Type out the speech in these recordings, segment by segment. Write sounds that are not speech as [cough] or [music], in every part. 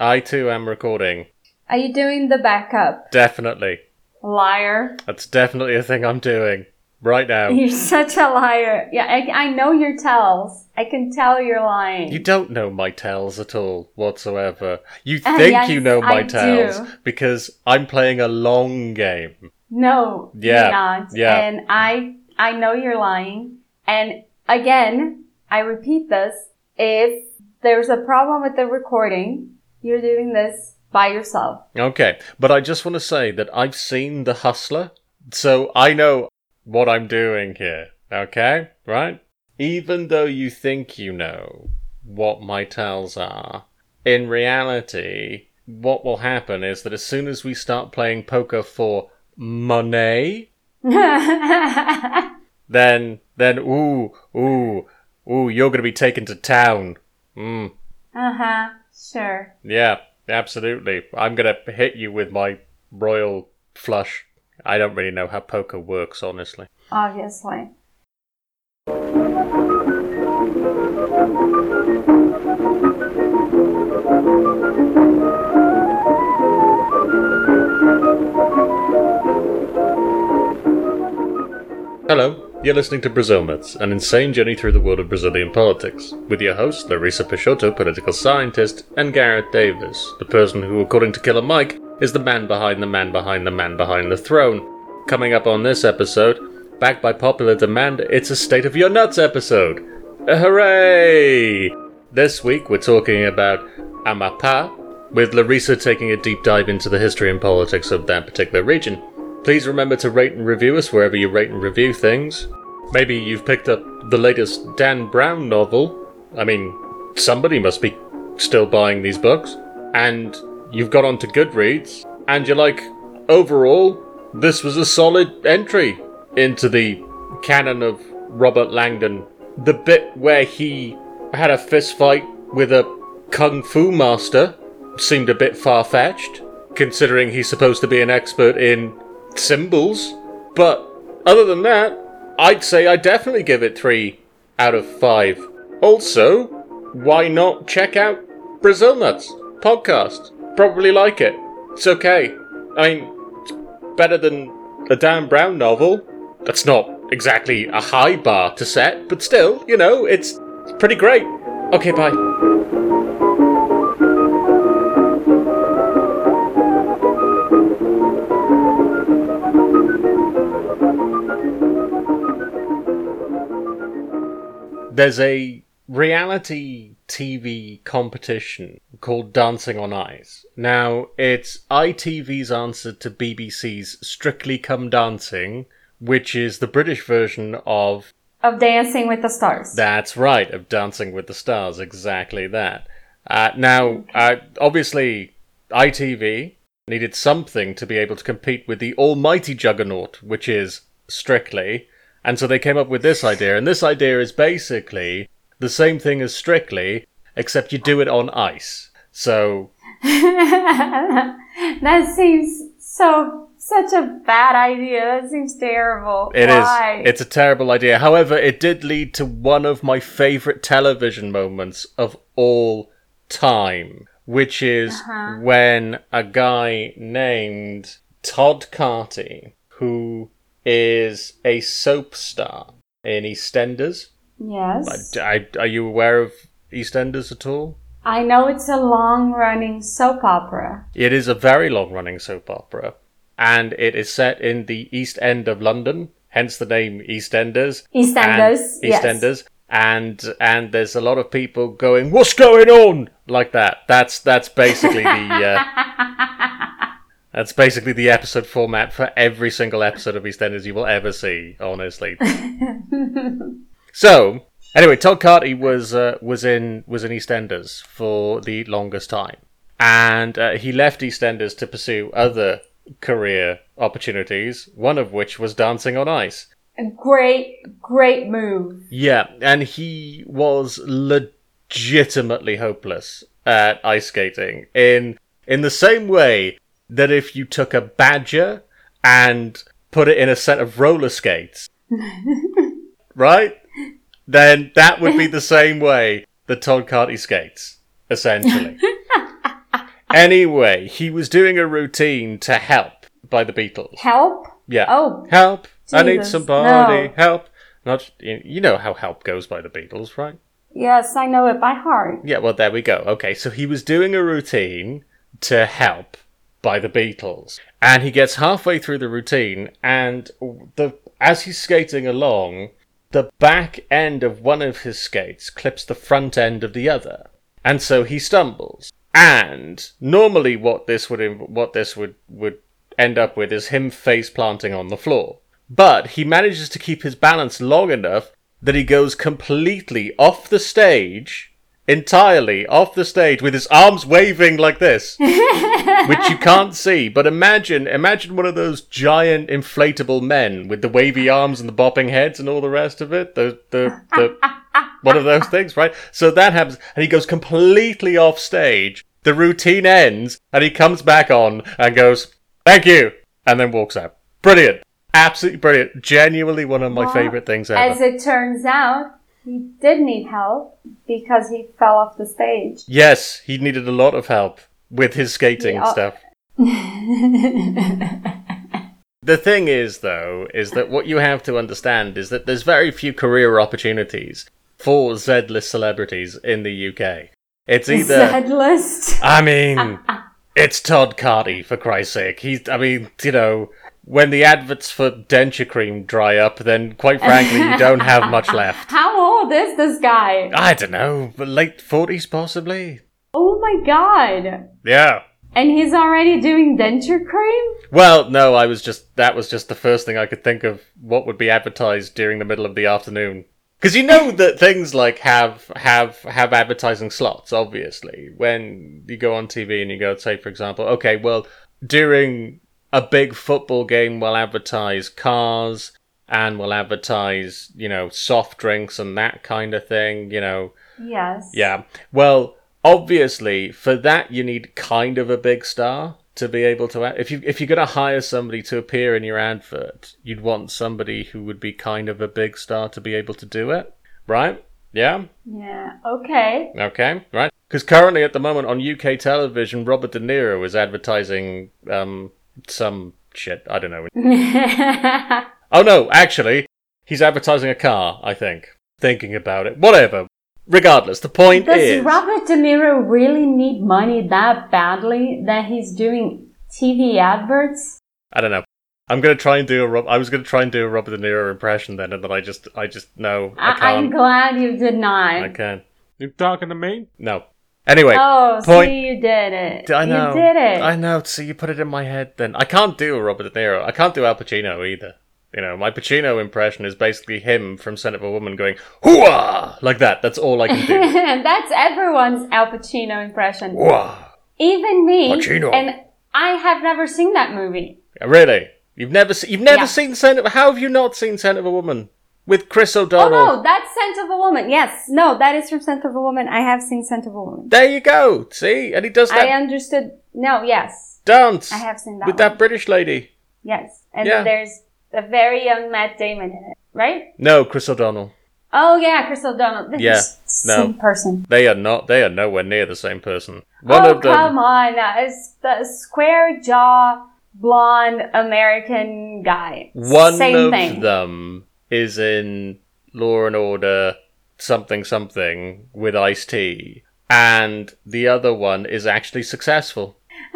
I too am recording. Are you doing the backup? Definitely. Liar. That's definitely a thing I'm doing right now. [laughs] You're such a liar. Yeah, I, I know your tells. I can tell you're lying. You don't know my tells at all whatsoever. You Uh, think yes, you know my I tells do. because I'm playing a long game. No, Yeah, you're not. yeah. And I I know you're lying. And again, I repeat this. If there's a problem with the recording, you're doing this by yourself. Okay, but I just want to say that I've seen The Hustler, so I know what I'm doing here. Okay? Right? Even though you think you know what my tells are, in reality, what will happen is that as soon as we start playing poker for money, [laughs] then, then, ooh, ooh, ooh, you're gonna be taken to town. Mm, uh-huh. Sure. yeah, absolutely. I'm gonna hit you with my royal flush. I don't really know how poker works, honestly. Obviously. Hello, you're listening to Brazil Nuts, an insane journey through the world of Brazilian politics, with your host, Larissa Peixoto, political scientist, and Gareth Davis, the person who, according to Killer Mike, is the man behind the man behind the man behind the throne. Coming up on this episode, backed by popular demand, it's a State of Your Nuts episode. Hooray! This week we're talking about Amapá, with Larissa taking a deep dive into the history and politics of that particular region. Please remember to rate and review us wherever you rate and review things. Maybe you've picked up the latest Dan Brown novel. I mean, somebody must be still buying these books. And you've got onto Goodreads, and you're like, overall, this was a solid entry into the canon of Robert Langdon. The bit where he had a fist fight with a kung fu master seemed a bit far fetched, considering he's supposed to be an expert in symbols. But other than that, I'd say I definitely give it 3 out of 5. Also, why not check out Brazil Nuts podcast? Probably like it. It's okay. I mean, it's better than a Dan Brown novel. That's not exactly a high bar to set, but still, you know, it's, it's pretty great. Okay, bye. There's a reality TV competition called Dancing on Ice. Now, it's ITV's answer to BBC's Strictly Come Dancing, which is the British version of Of Dancing with the Stars. that's right, of Dancing with the Stars, exactly that. Uh, now, uh, obviously, ITV needed something to be able to compete with the almighty juggernaut, which is Strictly, and so they came up with this idea, and this idea is basically the same thing as Strictly, except you do it on ice. So, [laughs] that seems so such a bad idea. That seems terrible. It is. Why? It's a terrible idea. However, it did lead to one of my favorite television moments of all time, which is Uh-huh. when a guy named Todd Carty, who is a soap star in EastEnders. yes. I, I- are you aware of EastEnders at all? I know it's a long running soap opera. It is a very long running soap opera, and it is set in the East End of London, hence the name EastEnders. EastEnders, And yes. EastEnders. And and there's a lot of people going, "What's going on?" like that. That's that's basically the uh, [laughs] that's basically the episode format for every single episode of EastEnders you will ever see. Honestly. [laughs] so anyway, Todd Carty was uh, was in was in EastEnders for the longest time, and uh, he left EastEnders to pursue other career opportunities. One of which was Dancing on Ice. A great, great move. Yeah, and he was legitimately hopeless at ice skating in in the same way that if you took a badger and put it in a set of roller skates, [laughs] right? Then that would be [laughs] the same way that Todd Carty skates, essentially. [laughs] anyway, he was doing a routine to help by the Beatles. Help? Yeah. Oh, Help! I need Jesus, somebody. no. Help! Not you know how help goes by the Beatles, right? yes, I know it by heart. Yeah. Well, there we go. Okay, so he was doing a routine to help by the Beatles, and he gets halfway through the routine, and the as he's skating along, the back end of one of his skates clips the front end of the other, and so he stumbles. And normally, what this would what this would would end up with is him face planting on the floor. But he manages to keep his balance long enough that he goes completely off the stage, entirely off the stage, with his arms waving like this, [laughs] which you can't see. But imagine, imagine one of those giant inflatable men with the wavy arms and the bopping heads and all the rest of it. The the the one of those things, right? So that happens, and he goes completely off stage. The routine ends, and he comes back on and goes, "Thank you," and then walks out. Brilliant, absolutely brilliant. Genuinely one of my Well, favorite things ever. As it turns out, he did need help because he fell off the stage. yes, he needed a lot of help with his skating and Yeah. stuff. [laughs] The thing is, though, is that what you have to understand is that there's very few career opportunities for Z-list celebrities in the UK. It's either Zed list. I mean, it's Todd Carty for Christ's sake. He's, I mean, you know, when the adverts for denture cream dry up, then quite frankly, you don't have much [laughs] left. How old is this guy? I don't know, but late forties possibly. Oh my god. Yeah. And he's already doing denture cream? Well, no, I was just that was just the first thing I could think of. What would be advertised during the middle of the afternoon? Because you know that things like have have have advertising slots. Obviously, when you go on TV and you go, say, for example, okay, well, during a big football game, we'll advertise cars and we'll advertise, you know, soft drinks and that kind of thing. You know, Yes. yeah. Well, obviously, for that you need kind of a big star to be able to. If you if you're gonna hire somebody to appear in your advert, you'd want somebody who would be kind of a big star to be able to do it, right? Yeah. Yeah. Okay. Okay. Right. Because currently, at the moment on UK television, Robert De Niro is advertising um some shit. I don't know. [laughs] Oh no, actually, he's advertising a car. I think. Thinking about it, whatever. Regardless, the point Does is. Does Robert De Niro really need money that badly that he's doing TV adverts? I don't know. I'm gonna try and do a Rob. I was gonna try and do a Robert De Niro impression then, and then I just, I just no, I I- I'm glad you did not. I can't. You talking to me? No. Anyway, oh, point- see, you did it. I know. You did it. I know. So you put it in my head. Then I can't do Robert De Niro. I can't do Al Pacino either. You know, my Pacino impression is basically him from Son of a Woman going hooah like that. That's all I can do. [laughs] That's everyone's Al Pacino impression. Hooah. Even me. Pacino. And I have never seen that movie. Really? You've never se- you've never Yeah. seen Son of How have you not seen Son of a Woman with Chris O'Donnell. Oh no, that's Scent of a Woman. Yes. No, that is from Scent of a Woman. I have seen Scent of a Woman. There you go. See, and he does that I understood. No, yes. dance I have seen that with one. that British lady. Yes. And Yeah. then there's a very young Matt Damon in it, right? No, Chris O'Donnell. Oh yeah, Chris O'Donnell. This Yeah, is no. Same person. They are not. They are nowhere near the same person. One oh of them. come on, it's the square jaw, blonde American guy. One Same of thing. them is in Law and Order something something with Ice-T, and the other one is actually successful. [laughs]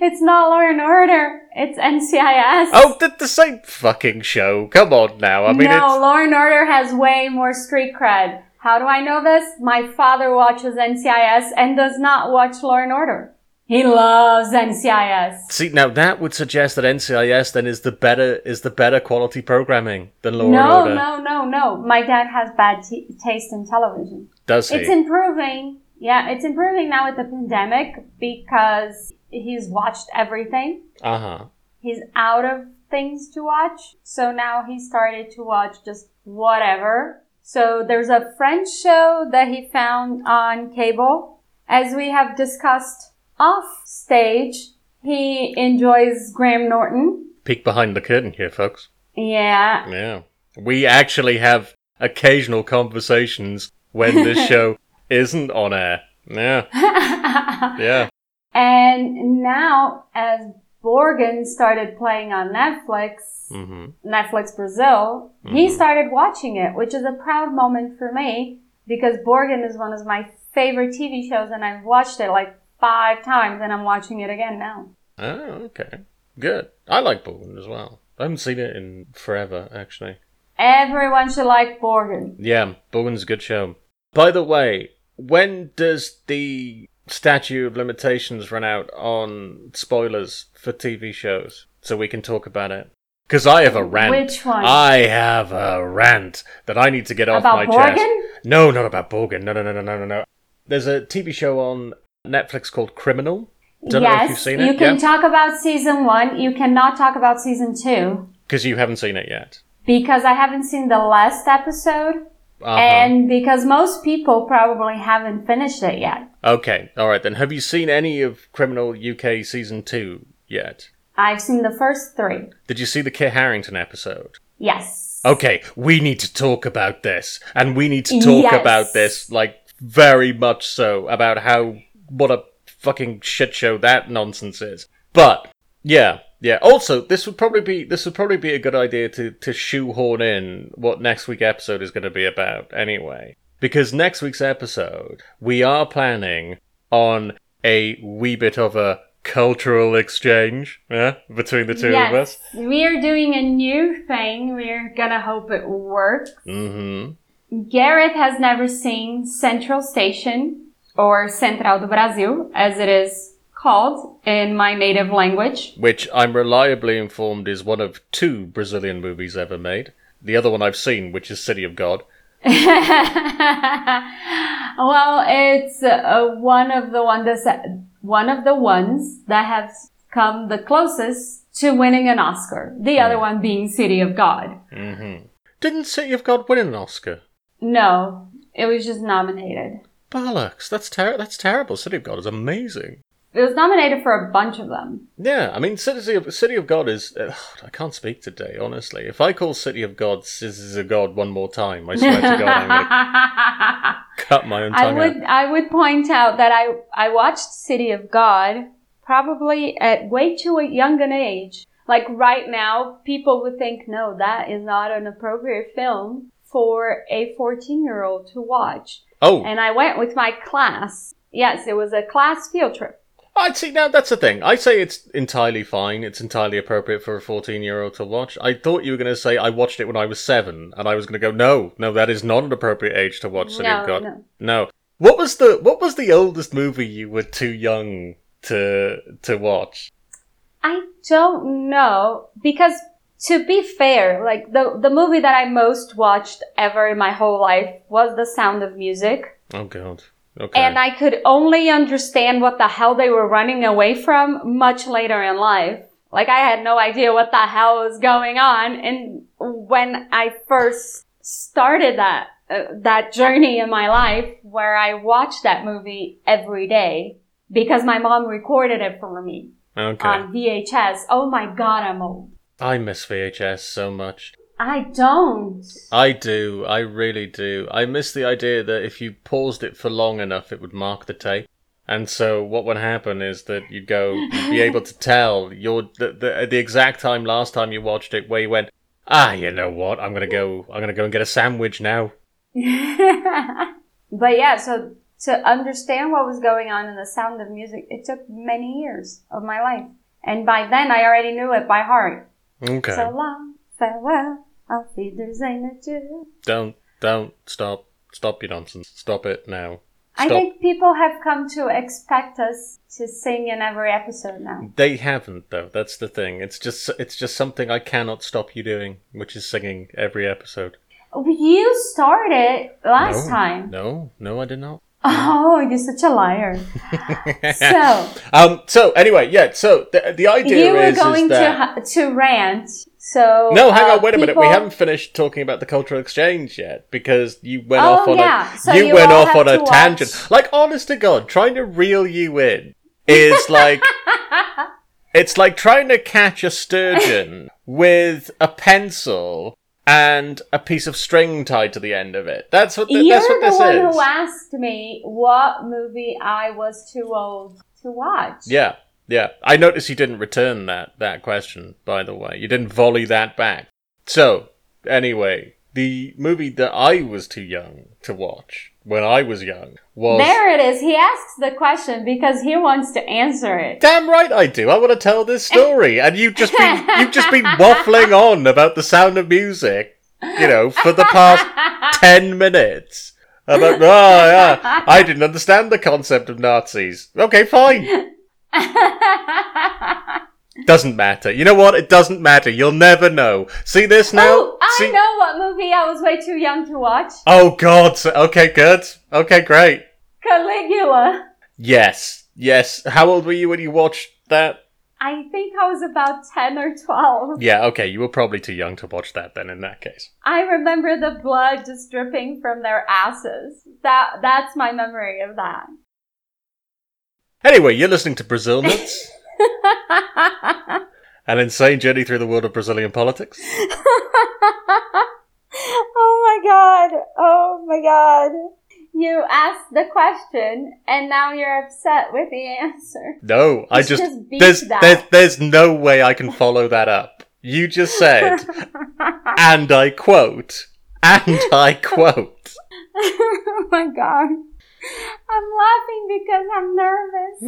it's not Law and Order. It's NCIS. Oh, the, the same fucking show. Come on now. I mean, no, it's Law and Order has way more street cred. How do I know this? My father watches NCIS and does not watch Law and Order. He loves NCIS. see now that would suggest that NCIS then is the better is the better quality programming than Law and No, no, no, no. My dad has bad t- taste in television. Does he? It's improving. Yeah, it's improving now with the pandemic because he's watched everything. uh huh. He's out of things to watch. So now he started to watch just whatever. So there's a French show that he found on cable. As we have discussed off stage, he enjoys Graham Norton. Peek behind the curtain here, folks. Yeah. Yeah. We actually have occasional conversations when this [laughs] show isn't on air. Yeah. [laughs] Yeah. and now, as Borgen started playing on Netflix, hmm Netflix Brazil, he Mhm. started watching it, which is a proud moment for me because Borgen is one of my favorite TV shows and I've watched it like five times and I'm watching it again now. Oh, okay. Good. I like Borgen as well. I haven't seen it in forever, actually. Everyone should like Borgen. Yeah, Borgen's a good show. By the way, when does the statute of limitations run out on spoilers for TV shows so we can talk about it? Because I have a rant. Which one? I have a rant that I need to get off About my Borgen? chest. No, not about Borgen. No, no, no, no, no, no, no. There's a TV show on Netflix called Criminal. Don't know if yes, you've seen you can yeah? talk about season one. You cannot talk about season two Because you haven't seen it yet. because I haven't seen the last episode Uh-huh. and because most people probably haven't finished it yet. Okay, all right then. Have you seen any of Criminal UK season two yet? I've seen the first three. Did you see the Kit Harington episode? Yes. Okay, we need to talk about this, and we need to talk Yes. about this like very much so about how what a fucking shit show that nonsense is. But yeah, yeah. Also, this would probably be this would probably be a good idea to to shoehorn in what next week episode is going to be about anyway, because next week's episode we are planning on a wee bit of a cultural exchange yeah, between the two of us. We're doing a new thing. We're gonna hope it works. Mm-hmm. Gareth has never seen Central Station or Central do Brasil, as it is called in my native language. which I'm reliably informed is one of two Brazilian movies ever made. The other one I've seen, which is City of God. [laughs] well, it's uh, one of the one that one of the ones that have come the closest to winning an Oscar. The other one being City of God. Mm-hmm. Didn't City of God win an Oscar? No, it was just nominated. Bollocks! That's ter- That's terrible. City of God is amazing. It was nominated for a bunch of them. Yeah, I mean, City of City of God is. Uh, I can't speak today, honestly. If I call City of God Cities of God one more time, I swear to God, I'm gonna [laughs] cut my own tongue I would out. I would point out that I I watched City of God probably at way too young an age. Like right now, people would think, no, that is not an appropriate film for a 14 year old to watch. Oh, And I went with my class. Yes, it was a class field trip. I'd see now that's the thing. I say it's entirely fine. It's entirely appropriate for a fourteen-year-old to watch. I thought you were going to say I watched it when I was seven, and I was going to go, no, no, that is not an appropriate age to watch City No, of God. no. No. What was the What was the oldest movie you were too young to to watch? I don't know because to be fair, like the the movie that I most watched ever in my whole life was The Sound of Music. Oh God. Okay. And I could only understand what the hell they were running away from much later in life. Like I had no idea what the hell was going on. And when I first started that, uh, that journey in my life where I watched that movie every day because my mom recorded it for me okay. on VHS. Oh my God, I'm old. I miss VHS so much. I don't. I do. I really do. I miss the idea that if you paused it for long enough, it would mark the tape. And so what would happen is that you'd go, you'd be able to [laughs] tell your the, the the exact time last time you watched it, where you went, ah, you know what? I'm gonna go. I'm gonna go and get a sandwich now. [laughs] but yeah, so to understand what was going on in the sound of music, it took many years of my life. And by then I already knew it by heart. Okay. So long, farewell, auf Wiedersehen, adieu. Don't don't stop stop your nonsense. Stop it now. I Stop. think people have come to expect us to sing in every episode now. They haven't though. That's the thing. It's just it's just something I cannot stop you doing, which is singing every episode. You started last no, time. No, no, I did not. [laughs] Oh, you're such a liar. [laughs] so, um. So anyway, yeah. So the the idea you were is, going is to that ha- to rant. So no, hang uh, on, wait a minute. We haven't finished talking about the cultural exchange yet because you went Oh, off on yeah. a So you you went off on a to tangent. Like honest to God, trying to reel you in is like [laughs] it's like trying to catch a sturgeon with a pencil and a piece of string tied to the end of it. That's what th- You're that's what the this one is. who asked me what movie I was too old to watch. Yeah, yeah. I noticed you didn't return that that question, by the way. You didn't volley that back. So, anyway, the movie that I was too young to watch when I was young was There it is. He asks the question because he wants to answer it. Damn right I do. I want to tell this story, [laughs] and you've just been you've just been waffling on about the sound of music, you know, for the past [laughs] ten minutes. About oh yeah, I didn't understand the concept of Nazis. Okay, fine. [laughs] Doesn't matter. You know what? It doesn't matter. You'll never know. See this now? oh, I See- know what movie I was way too young to watch. Oh God. So- Okay, good. Okay, great. Caligula. Yes, yes. How old were you when you watched that? I think I was about 10 or 12. Yeah, okay. You were probably too young to watch that then. In that case. I remember the blood just dripping from their asses. That that's my memory of that. Anyway, you're listening to Brazil Nuts, [laughs] [laughs] an insane journey through the world of Brazilian politics. [laughs] oh my god. Oh my god. You asked the question and now you're upset with the answer. No, I just, just there's that. there's there's no way I can follow that up. You just said, [laughs] and I quote, and I quote. oh my god. I'm laughing because I'm nervous.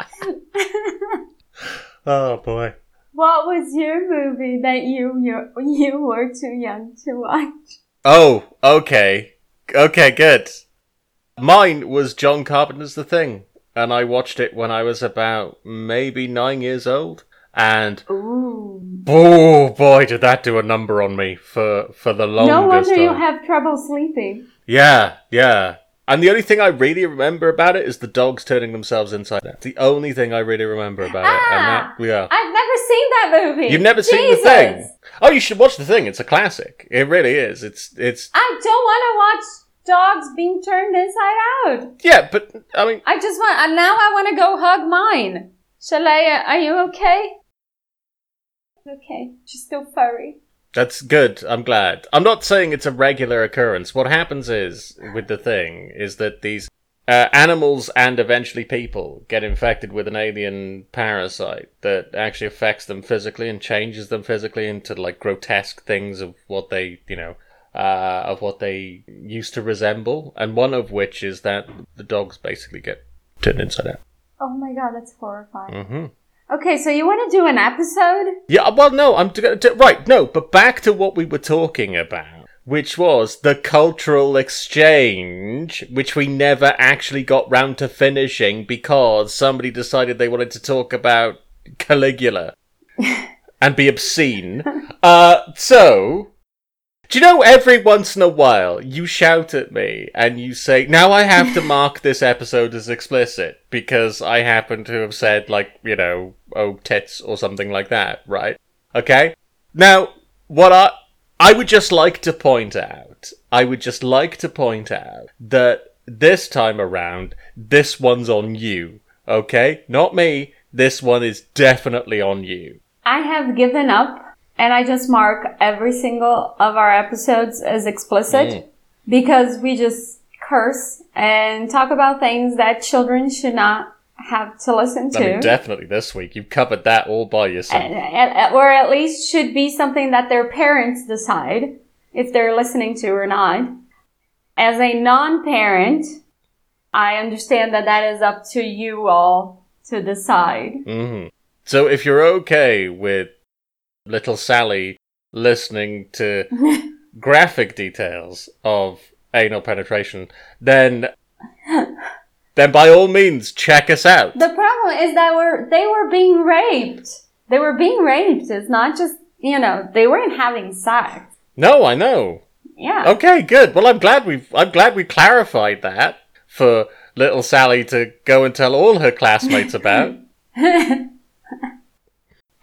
[laughs] oh boy. what was your movie that you you, you were too young to watch? Oh, okay, okay, good. Mine was John Carpenter's The Thing, and I watched it when I was about maybe nine years old, and Ooh. Oh boy, did that do a number on me for for the longest No wonder you have trouble sleeping. yeah, yeah. And the only thing I really remember about it is the dogs turning themselves inside out. The only thing I really remember about it, and that yeah. I've never seen that movie. You've never seen the thing. Oh, you should watch the thing. It's a classic. It really is. It's it's I don't want to watch dogs being turned inside out. yeah, but I mean, I just want, and now I want to go hug mine. Shall I, uh, are you okay? Okay, she's still furry. That's good. I'm glad. I'm not saying it's a regular occurrence. What happens is, with the thing, is that these uh, animals and eventually people get infected with an alien parasite that actually affects them physically and changes them physically into like grotesque things of what they, you know, uh, of what they used to resemble. And one of which is that the dogs basically get turned inside out. Oh my god, that's horrifying. hmm Okay, so you want to do an episode? Yeah, well, no, I'm t- t- right. No, but back to what we were talking about, which was the cultural exchange, which we never actually got round to finishing because somebody decided they wanted to talk about Caligula [laughs] and be obscene. Uh, so. Do you know every once in a while you shout at me and you say, now I have to [laughs] mark this episode as explicit because I happen to have said, like, you know, oh, tits or something like that, right? Okay? Now, what I. I would just like to point out, I would just like to point out that this time around, this one's on you, okay? Not me. This one is definitely on you. I have given up and I just mark every single of our episodes as explicit Mm. because we just curse and talk about things that children should not have to listen to. I mean, definitely this week. You've covered that all by yourself. And- or at least should be something that their parents decide if they're listening to or not. As a non-parent, I understand that that is up to you all to decide. hmm So if you're okay with little Sally listening to [laughs] graphic details of anal penetration, then then by all means check us out. The problem is that we're, they were being raped. They were being raped. It's not just, you know, they weren't having sex. No, I know. Yeah. Okay, good. Well, I'm glad we have I'm glad we clarified that for little Sally to go and tell all her classmates about. [laughs]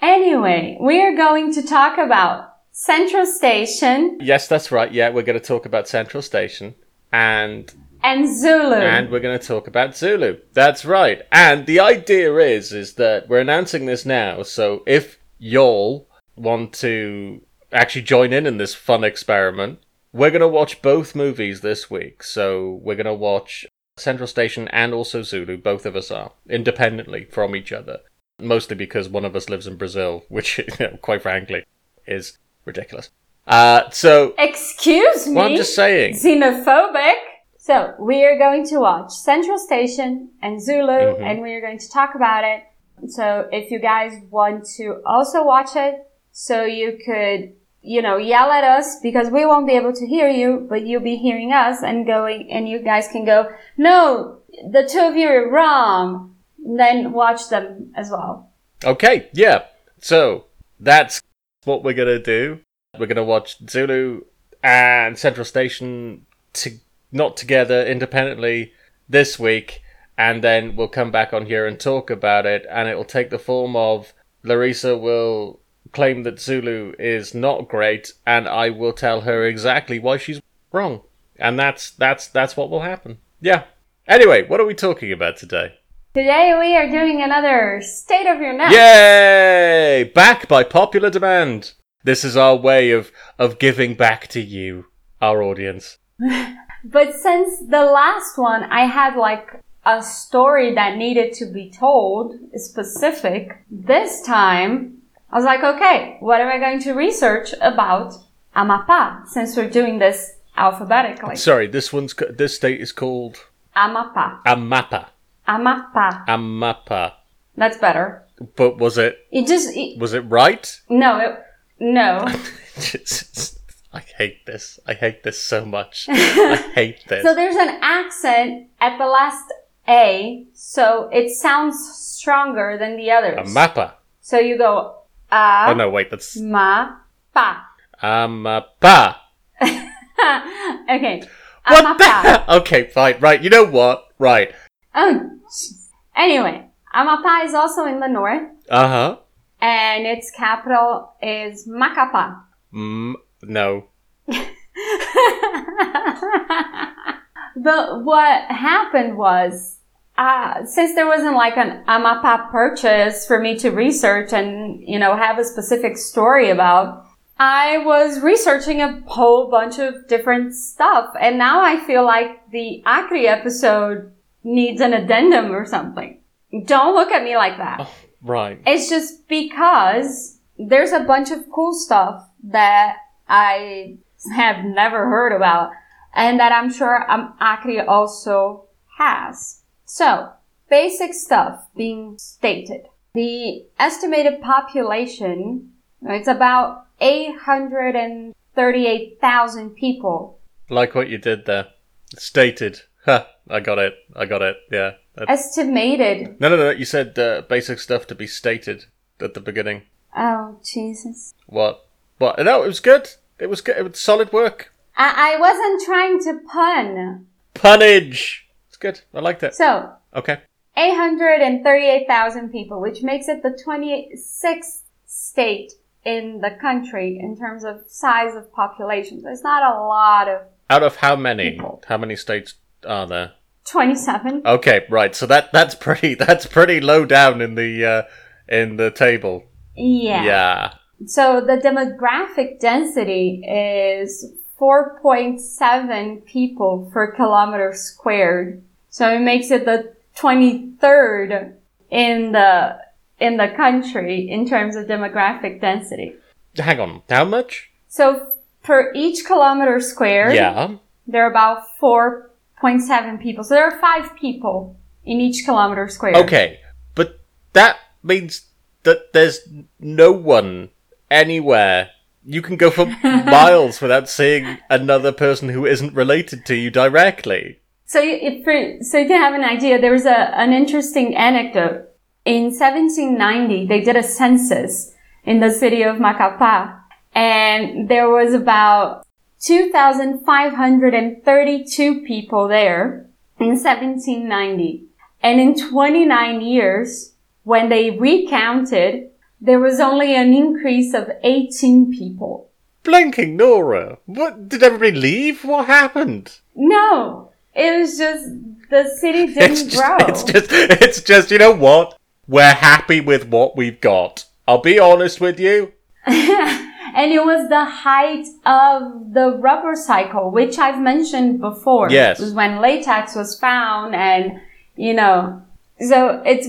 Anyway, we are going to talk about Central Station yes, that's right. Yeah, we're going to talk about Central Station and and Zulu. and we're going to talk about Zulu. That's right. And the idea is is that we're announcing this now. So if y'all want to actually join in in this fun experiment, we're going to watch both movies this week. So we're going to watch Central Station and also Zulu, both of us are, independently from each other. Mostly because one of us lives in Brazil, [laughs] which, you know, quite frankly, is ridiculous. Uh, so, Excuse me. well, I'm just saying. Xenophobic. So we are going to watch Central Station and Zulu, Mhm. and we are going to talk about it. So if you guys want to also watch it, so you could, you know, yell at us because we won't be able to hear you, but you'll be hearing us and going, and you guys can go, no, the two of you are wrong. Then watch them as well. Okay, yeah. So that's what we're gonna do. We're gonna watch Zulu and Central Station to not together independently this week, and then we'll come back on here and talk about it. And it will take the form of Larissa will claim that Zulu is not great, and I will tell her exactly why she's wrong. And that's that's that's what will happen. Yeah. Anyway, what are we talking about today? Today we are doing another State of Your Net. Yay! Back by popular demand. This is our way of of giving back to you, our audience. [laughs] But since the last one, I had like a story that needed to be told, specific. This time, I was like, okay, what am I going to research about Amapá since we're doing this alphabetically? Sorry, this one's this state is called Amapa. Amapá. Amapa. Amapa. That's better. But was it It just, it, was it right? no, it, no. [laughs] I hate this. I hate this so much. [laughs] I hate this. So there's an accent at the last A, so it sounds stronger than the others. Amapa. So you go a Oh no, wait, that's ma pa. Amapa. [laughs] okay. What the hell? Okay, fine. Right, you know what? Right. Oh, anyway, Amapá is also in the north, Uh huh. and its capital is Macapá. Mm, no. [laughs] but what happened was, uh, since there wasn't like an Amapá purchase for me to research and, you know, have a specific story about, I was researching a whole bunch of different stuff. And now I feel like the Acre episode needs an addendum or something. Don't look at me like that. Oh, right. It's just because there's a bunch of cool stuff that I have never heard about and that I'm sure um, Acre also has. So, basic stuff being stated. The estimated population, it's about 838,000 people. Like what you did there. Stated. Ha! I got it. I got it. Yeah. Estimated. No, no, no. You said uh, basic stuff to be stated at the beginning. Oh, Jesus. What? What? No, it was good. It was good. It was solid work. I, I wasn't trying to pun. Punnage. It's good. I liked it. So, Okay. 838,000 people, which makes it the 26th state in the country in terms of size of population. So it's not a lot of Out of how many? People. How many states are there? 27. Okay, right. So that that's pretty [laughs] that's pretty low down in the uh, in the table. Yeah. Yeah. So the demographic density is 4.7 people per kilometer squared. So it makes it the 23rd in the in the country in terms of demographic density. Hang on. How much? So per each kilometer squared, Yeah. there are about 4.7 people. So there are five people in each kilometer square. Okay, but that means that there's no one anywhere. You can go for [laughs] miles without seeing another person who isn't related to you directly. So you, for, so you can have an idea. There was a, an interesting anecdote. In 1790, they did a census in the city of Macapá, and there was about 2,532 people there in 1790. And in 29 years, when they recounted, there was only an increase of 18 people. Blinking Nora. What did everybody leave? What happened? No, it was just the city [laughs] didn't It's just, grow. it's just, it's just, you know what? We're happy with what we've got. I'll be honest with you. [laughs] and it was the height of the rubber cycle, which I've mentioned before. Yes. It was when latex was found and, you know, so it's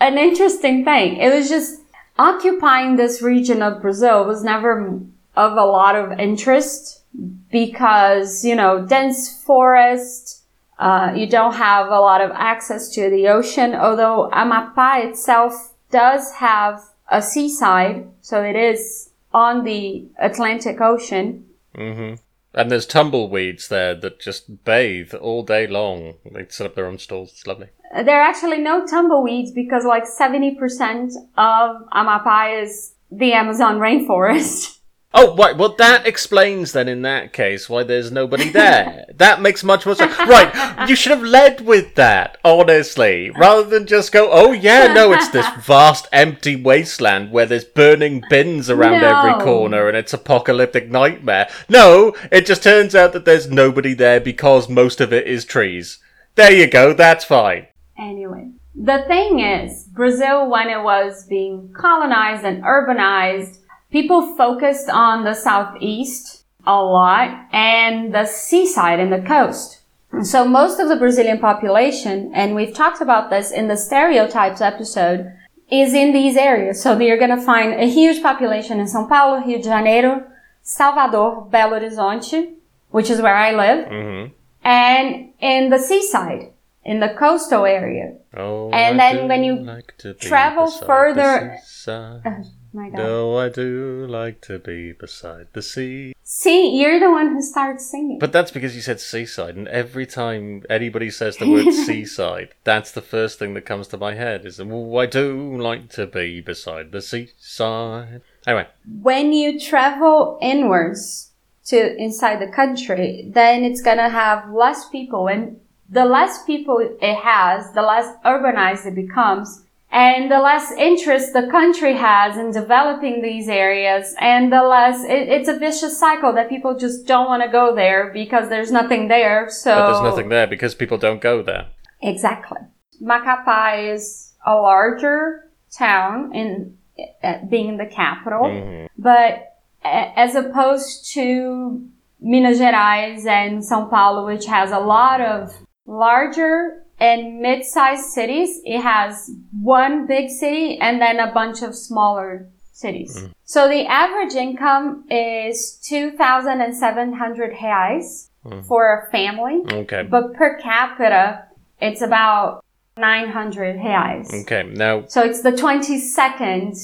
an interesting thing. It was just occupying this region of Brazil was never of a lot of interest because, you know, dense forest, uh, you don't have a lot of access to the ocean, although Amapá itself does have a seaside, so it is on the Atlantic Ocean. hmm And there's tumbleweeds there that just bathe all day long. They set up their own stalls. It's lovely. There are actually no tumbleweeds because like 70% of Amapá is the Amazon rainforest. [laughs] Oh, right. Well, that explains then in that case why there's nobody [laughs] there. that makes much more sense. Right. You should have led with that, honestly, rather than just go, oh, yeah, no, it's this [laughs] vast empty wasteland where there's burning bins around No. every corner and it's apocalyptic nightmare. No, it just turns out that there's nobody there because most of it is trees. There you go. That's fine. Anyway, the thing is, Brazil, when it was being colonized and urbanized, people focused on the southeast a lot and the seaside and the coast. So most of the Brazilian population, and we've talked about this in the stereotypes episode, is in these areas. So you're going to find a huge population in São Paulo, Rio de Janeiro, Salvador, Belo Horizonte, which is where I live, hmm and in the seaside, in the coastal area. Oh, And I then when you like travel the further-. Oh my God. No, I do like to be beside the sea. See, you're the one who starts singing. But that's because you said seaside, and every time anybody says the word [laughs] seaside, that's the first thing that comes to my head is, oh, I do like to be beside the seaside. Anyway, when you travel inwards to inside the country, then it's gonna have less people, and the less people it has, the less urbanized it becomes, and the less interest the country has in developing these areas, and the less it, it's a vicious cycle that people just don't want to go there because there's nothing there. So but there's nothing there because people don't go there. Exactly. Macapá is a larger town in uh, being the capital, Mhm. but as opposed to Minas Gerais and São Paulo, which has a lot of larger and mid-sized cities, it has one big city and then a bunch of smaller cities. So the average income is 2,700 reais Mm. for a family. Okay. But per capita, it's about 900 reais. Okay. Now, So it's the 22nd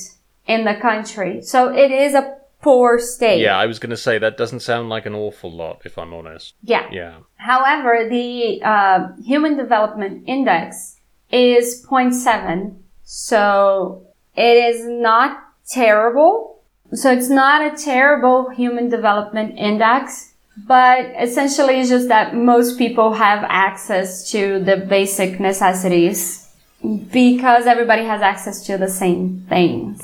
in the country. So it is a poor state. yeah, I was going to say that doesn't sound like an awful lot, if I'm honest. Yeah. Yeah. However, the uh, Human Development Index is 0.7. So it is not terrible. So it's not a terrible Human Development Index. But essentially, it's just that most people have access to the basic necessities because everybody has access to the same things.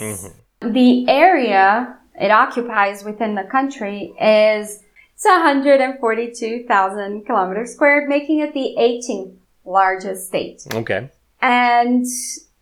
The area it occupies within the country is it's 142,000 kilometers squared, making it the 18th largest state. Okay. And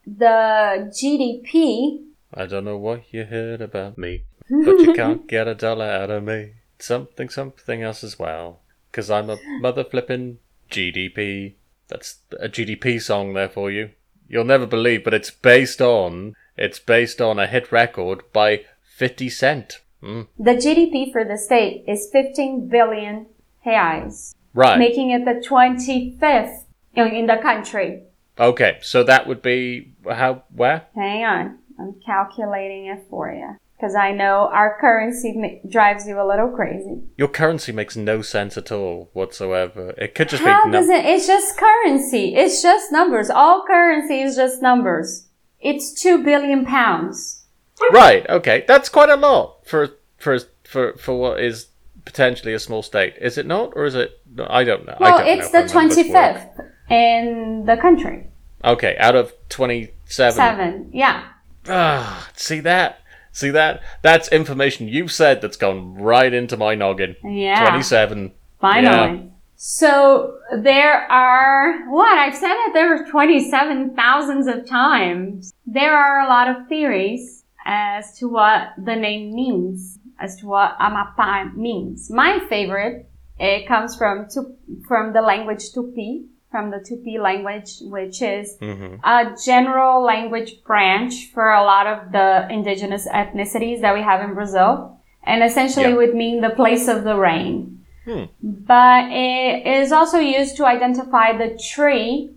the GDP, I don't know what you heard about me, [laughs] but you can't get a dollar out of me. Something, something else as well. Because I'm a mother flipping GDP. That's a GDP song there for you. You'll never believe, but it's based on it's based on a hit record by 50 Cent. Mm. the GDP for the state is 15 billion reais, Right. making it the 25th in the country. Okay, so that would be how where? Hang on, I'm calculating it for you. Because I know our currency ma- drives you a little crazy. Your currency makes no sense at all whatsoever. It could just How be it? It's just currency. It's just numbers. All currency is just numbers. It's two billion pounds. Right. Okay, that's quite a lot for for for for what is potentially a small state. Is it not, or is it? no, I don't know. I Well, don't it's know the twenty fifth in the country. Okay, out of twenty-seven. Seven. Yeah. Ah, see that? See that? That's information you've said that's gone right into my noggin. Yeah. Twenty-seven. Finally. So there are what I've said it there are twenty seven thousands of times. There are a lot of theories as to what the name means, as to what Amapá means. My favorite, it comes from Tu- from the language Tupi, from the Tupi language, which is hmm a general language branch for a lot of the indigenous ethnicities that we have in Brazil, and essentially Yeah. would mean the place of the rain. Hmm. But it is also used to identify the tree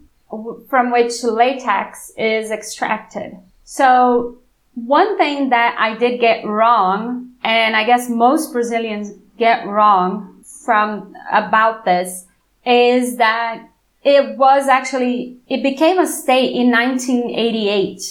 from which latex is extracted. So one thing that I did get wrong, and I guess most Brazilians get wrong from about this, is that it was actually, it became a state in 1988,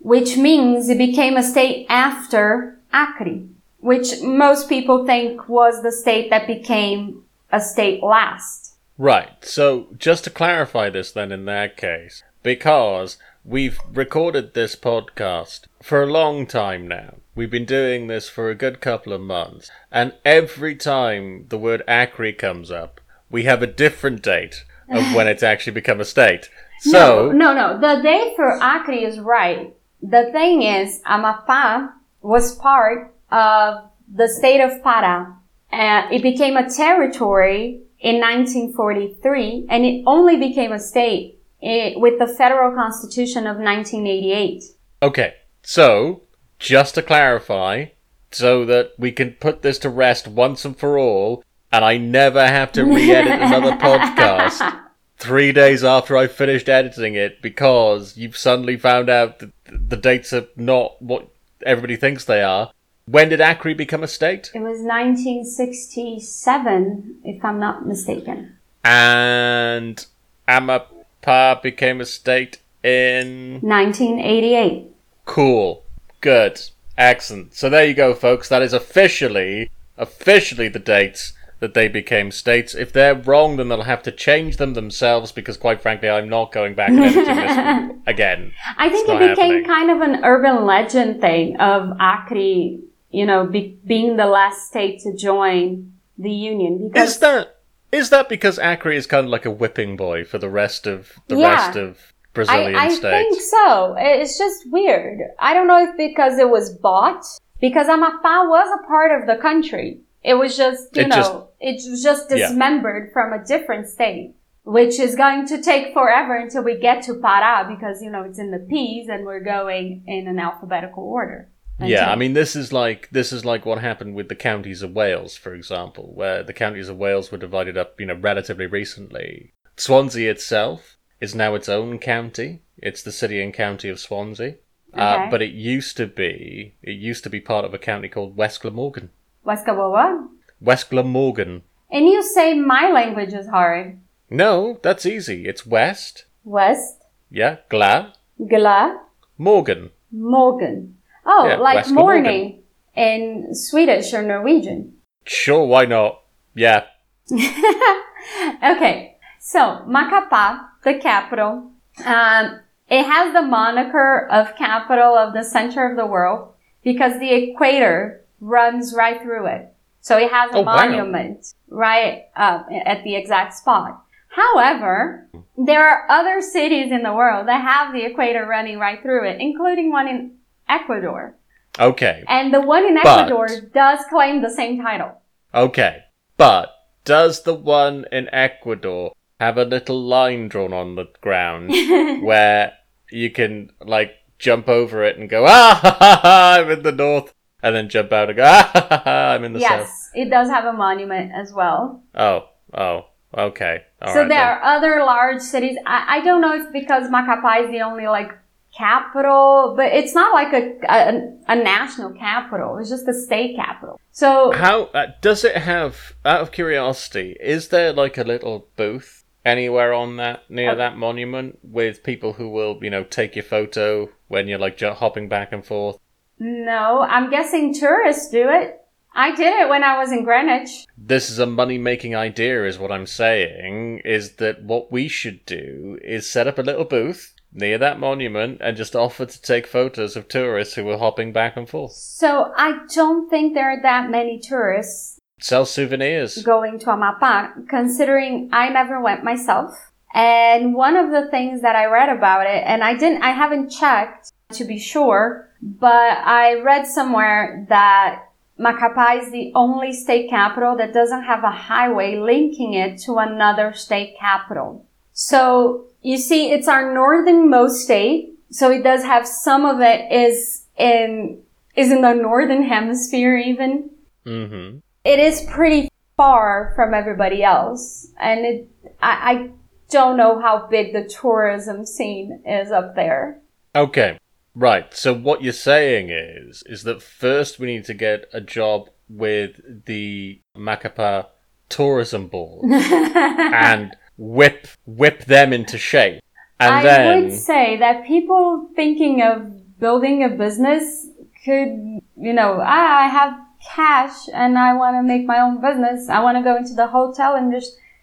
which means it became a state after Acre, which most people think was the state that became a state last. Right. So just to clarify this then in that case, because we've recorded this podcast for a long time now. We've been doing this for a good couple of months, and every time the word Acre comes up, we have a different date of when it's actually become a state. [laughs] So no, no, no. The date for Acre is right. The thing is, Amapá was part of the state of Pará. Uh, it became a territory in 1943, and it only became a state eh, with the federal constitution of 1988. Okay, so just to clarify, so that we can put this to rest once and for all, and I never have to re-edit [laughs] another podcast three days after I finished editing it because you've suddenly found out that the dates are not what everybody thinks they are. When did Acre become a state? It was 1967, if I'm not mistaken. And Amapá became a state in 1988. Cool. Good. Excellent. So there you go, folks. That is officially, officially the dates that they became states. If they're wrong, then they'll have to change them themselves because, quite frankly, I'm not going back and editing this [laughs] again. I think it became happening. kind of an urban legend thing of Acre, you know, be, being the last state to join the union because Is that is that because Acre is kind of like a whipping boy for the rest of the Yeah. rest of Brazilian I, I states? think so. It's just weird. I don't know if because it was bought because Amapá was a part of the country. It was just, you It know, just- it was just Yeah. dismembered from a different state, which is going to take forever until we get to Pará because, you know, it's in the P's and we're going in an alphabetical order. Yeah, I mean this is like this is like what happened with the counties of Wales, for example, where the counties of Wales were divided up, you know, relatively recently. Swansea itself is now its own county. It's the city and county of Swansea. Uh, but it used to be it used to be part of a county called West Glamorgan. Waskawawa. West Glamorgan. And you say my language is hard. No, that's easy. It's West. West, Yeah, Gla Gla, Morgan. Morgan. Oh, Yeah, like West morning in Swedish or Norwegian. Sure, why not? Yeah. [laughs] okay, so Macapá, the capital, um, it has the moniker of capital of the center of the world because the equator runs right through it. So it has a Oh, wow. monument right uh, at the exact spot. However, there are other cities in the world that have the equator running right through it, including one in Ecuador. Okay. And the one in But- Ecuador does claim the same title. Okay. But does the one in Ecuador have a little line drawn on the ground [laughs] where you can like jump over it and go, ah, [laughs] ha, ha, ha, I'm in the north, and then jump out and go, ah, ha, ha, ha, I'm in the south. yes, it does have a monument as well. Oh, oh, okay. All so right there then. are other large cities. I, I don't know if because Macapá is the only like capital, but it's not like a, a a national capital. It's just a state capital. So How uh, does it have? Out of curiosity, is there like a little booth anywhere on that near Uh, that monument with people who will, you know, take your photo when you're like hopping back and forth? no, I'm guessing tourists do it. I did it when I was in Greenwich. This is a money making idea, is what I'm saying. Is that what we should do? Is set up a little booth near that monument and just offer to take photos of tourists who are hopping back and forth. So I don't think there are that many tourists Sell souvenirs. going to Amapá, considering I never went myself. And one of the things that I read about it, and I didn't, I haven't checked to be sure, but I read somewhere that Macapá is the only state capital that doesn't have a highway linking it to another state capital. So you see, it's our northernmost state. So it does have some of it is in, is in the northern hemisphere even. Mm-hmm. It is pretty far from everybody else. And it, I, I don't know how big the tourism scene is up there. Okay. Right. So what you're saying is is that first we need to get a job with the Macapá Tourism Board [laughs] and whip whip them into shape. And I then would say that people thinking of building a business could, you know, ah, I have cash and I want to make my own business. I want to go into the hotel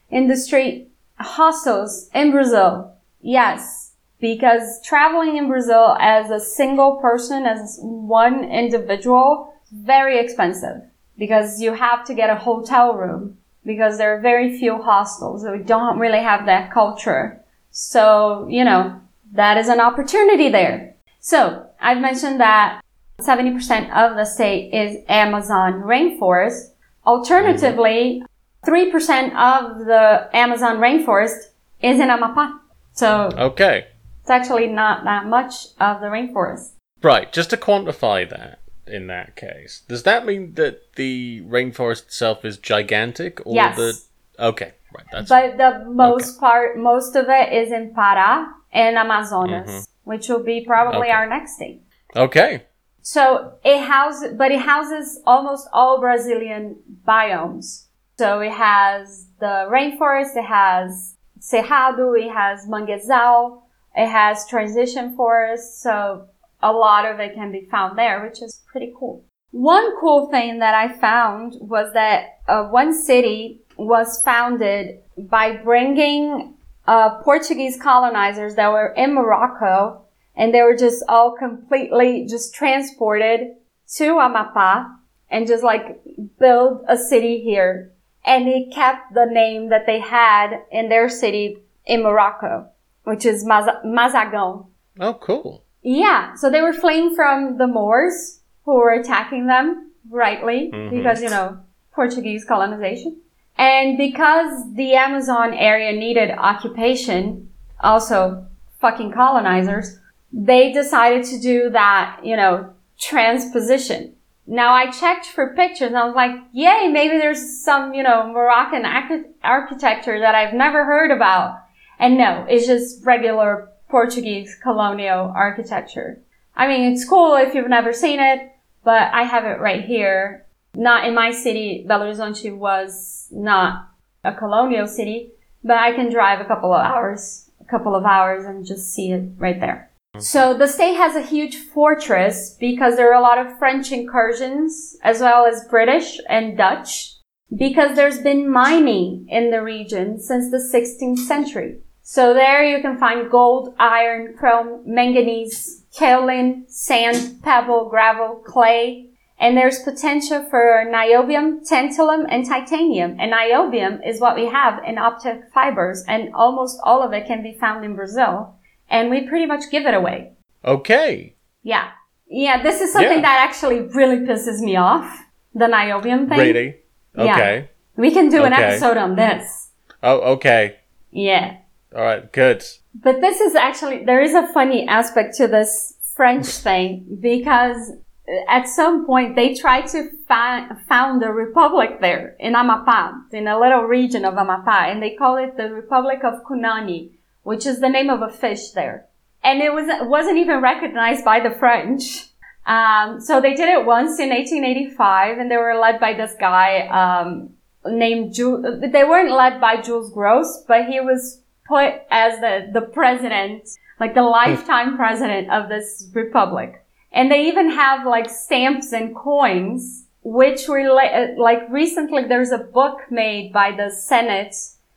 industry, hostels in Brazil. Yes, because traveling in Brazil as a single person, as one individual, very expensive because you have to get a hotel room because there are very few hostels. We don't really have that culture. So, you know, that is an opportunity there. So I've mentioned that 70% of the state is Amazon rainforest. Alternatively, 3% of the Amazon rainforest is in Amapá. So Okay. it's actually not that much of the rainforest. Right, just to quantify that in that case. Does that mean that the rainforest itself is gigantic or Yes. the Okay, right. That's But the most part, most of it is in Pará and Amazonas, Mhm. which will be probably Okay. our next state. Okay. So it houses, but it houses almost all Brazilian biomes. So it has the rainforest, it has cerrado, it has manguezal, it has transition forest. So a lot of it can be found there, which is pretty cool. One cool thing that I found was that uh, one city was founded by bringing uh, Portuguese colonizers that were in Morocco and they were just all completely just transported to Amapá and just like build a city here. And they kept the name that they had in their city in Morocco, which is Maza- Mazagão. Oh, cool. Yeah, so they were fleeing from the Moors who were attacking them, rightly, Mhm. because, you know, Portuguese colonization. And because the Amazon area needed occupation, also fucking colonizers, they decided to do that, you know, transposition. Now I checked for pictures and I was like, yay, maybe there's some, you know, Moroccan archi- architecture that I've never heard about. And no, it's just regular Portuguese colonial architecture. I mean, it's cool if you've never seen it, but I have it right here. Not in my city. Belo Horizonte was not a colonial city, but I can drive a couple of hours, a couple of hours and just see it right there. Mm-hmm. So the state has a huge fortress because there are a lot of French incursions as well as British and Dutch because there's been mining in the region since the 16th century. So there you can find gold, iron, chrome, manganese, kaolin, sand, pebble, gravel, clay, and there's potential for niobium, tantalum, and titanium. And niobium is what we have in optic fibers, and almost all of it can be found in Brazil. And we pretty much give it away. Okay. Yeah. Yeah, this is something Yeah. that actually really pisses me off. The niobium thing. Really? Yeah. Okay. We can do an episode on this. Oh, okay. Yeah. All right. Good. But this is actually, there is a funny aspect to this French thing because uh, at some point they tried to fi- found a republic there in Amapá, in a little region of Amapá, and they call it the Republic of Kunani, which is the name of a fish there. And it was, wasn't even recognized by the French. Um, so they did it once in 1885 and they were led by this guy, um, named Jules, they weren't led by Jules Gros, but he was put as the, the president, like the lifetime president of this republic. And they even have like stamps and coins, which were like, like recently there's a book made by the Senate,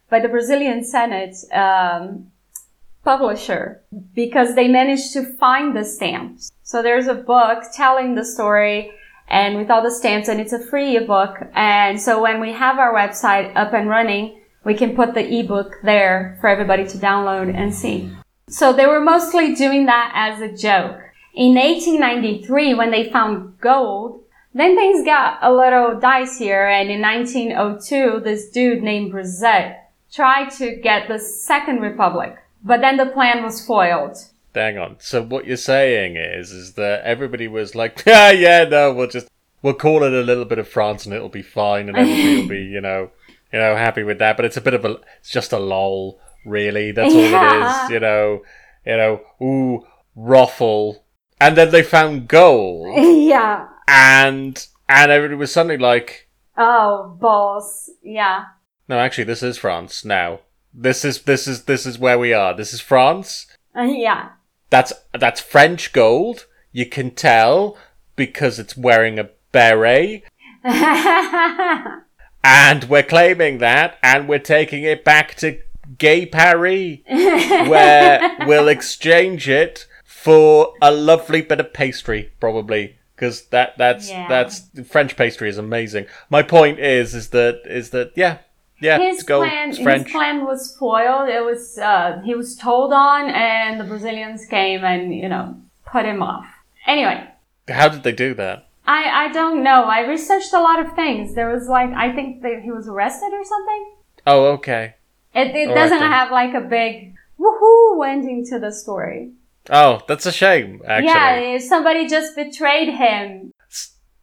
by the Brazilian Senate, um, publisher because they managed to find the stamps. So there's a book telling the story and with all the stamps and it's a free ebook. And so when we have our website up and running, we can put the ebook there for everybody to download and see. So they were mostly doing that as a joke. In 1893, when they found gold, then things got a little dicier. And in 1902, this dude named Brezet tried to get the Second Republic, but then the plan was foiled. Hang on. So what you're saying is, is that everybody was like, [laughs] yeah, yeah, no, we'll just we'll call it a little bit of France and it'll be fine and everybody will be, [laughs] you know, you know, happy with that. But it's a bit of a, it's just a lol, really. That's all Yeah. it is, you know, you know, ooh, ruffle. And then they found gold [laughs] yeah. and, and everybody was suddenly like, Oh, balls. Yeah. no, actually, this is France now. This is, this is, this is where we are. This is France. Uh, yeah. That's that's French gold. You can tell because it's wearing a beret, [laughs] and we're claiming that, and we're taking it back to Gay Paris, where [laughs] we'll exchange it for a lovely bit of pastry, probably. Because that that's Yeah. that's French pastry is amazing. My point is is that is that yeah yeah his plan, French. his plan was foiled. It was uh, he was told on, and the Brazilians came and you know put him off. Anyway, How did they do that? I I don't know. I researched a lot of things. There was like I think that he was arrested or something. Oh okay. It it All right doesn't then. have like a big woohoo ending to the story. Oh, that's a shame. Actually. Yeah, somebody just betrayed him.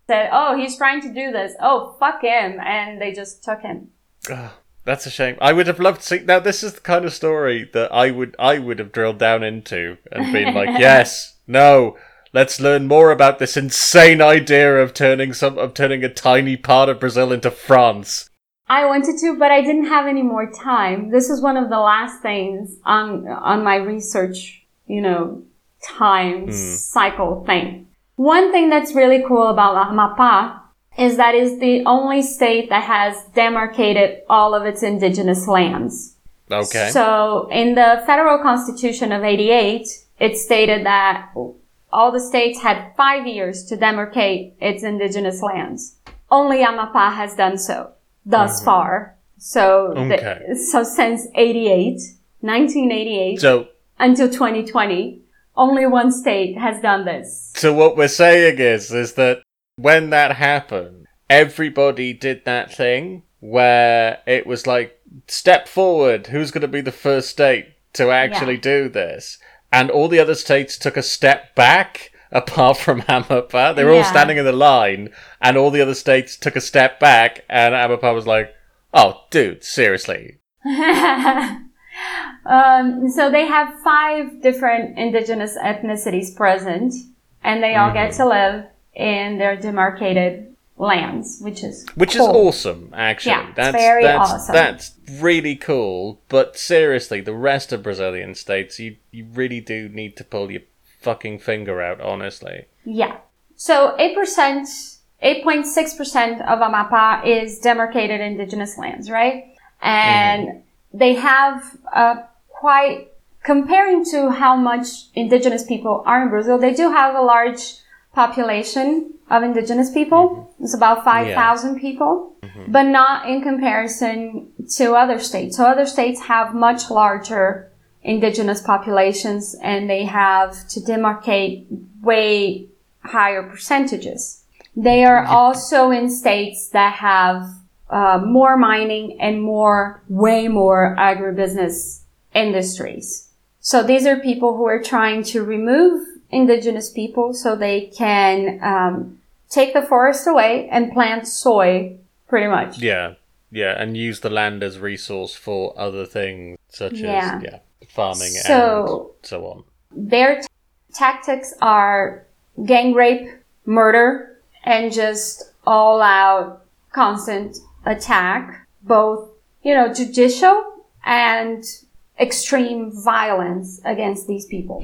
Said, "Oh, he's trying to do this. Oh, fuck him," and they just took him. Ugh, that's a shame. I would have loved to see. Now, this is the kind of story that I would I would have drilled down into and been like, [laughs] yes, no, let's learn more about this insane idea of turning some of turning a tiny part of Brazil into France. I wanted to, but I didn't have any more time. This is one of the last things on on my research, you know, time hmm. cycle thing. One thing that's really cool about Amapá is that it's the only state that has demarcated all of its indigenous lands. Okay. So in the federal constitution of 88, it stated that all the states had five years to demarcate its indigenous lands. Only Amapá has done so thus mm-hmm. far. So, the- so since 88, 1988 so until 2020, only one state has done this. so what we're saying is is that when that happened, everybody did that thing where it was like step forward, who's going to be the first state to actually Yeah. do this? And all the other states took a step back [laughs] apart from Amapá. They were all standing in the line and all the other states took a step back and Amapá was like, "Oh, dude, seriously." [laughs] um, so they have five different indigenous ethnicities present, and they all get to live in their demarcated lands, which is Which is awesome, actually. Yeah, that's very that's awesome. that's really cool. But seriously, the rest of Brazilian states, you you really do need to pull your fucking finger out, honestly. Yeah. So 8%, 8.6% of Amapá is demarcated indigenous lands, right? And mm-hmm. they have a quite, comparing to how much indigenous people are in Brazil, they do have a large population of indigenous people. It's about 5,000 people, but not in comparison to other states. So other states have much larger indigenous populations and they have to demarcate way higher percentages. They are also in states that have uh, more mining and more, way more agribusiness industries. So these are people who are trying to remove indigenous people so they can um, take the forest away and plant soy, pretty much. Yeah, yeah, and use the land as resource for other things such Yeah. as yeah, farming So- and so on. their t- tactics are gang rape, murder, and just all out constant attack, both, you know, judicial and extreme violence against these people,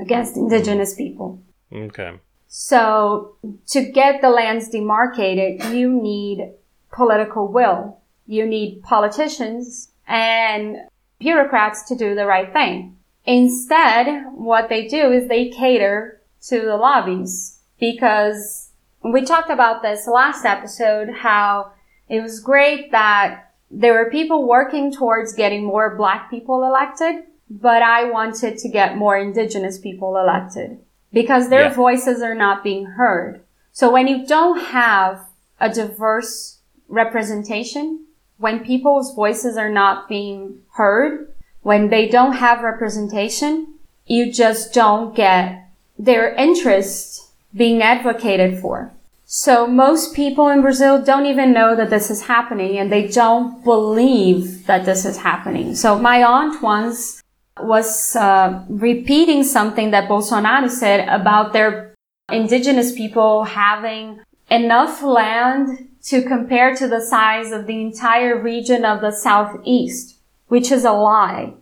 against indigenous people. Okay. So to get the lands demarcated, you need political will. You need politicians and bureaucrats to do the right thing. Instead, what they do is they cater to the lobbies because we talked about this last episode, how it was great that there were people working towards getting more black people elected, but I wanted to get more indigenous people elected. because their Yeah. voices are not being heard. So when you don't have a diverse representation, when people's voices are not being heard, when they don't have representation, you just don't get their interest being advocated for. So most people in Brazil don't even know that this is happening and they don't believe that this is happening. So my aunt once was uh, repeating something that Bolsonaro said about their indigenous people having enough land to compare to the size of the entire region of the southeast, which is a lie.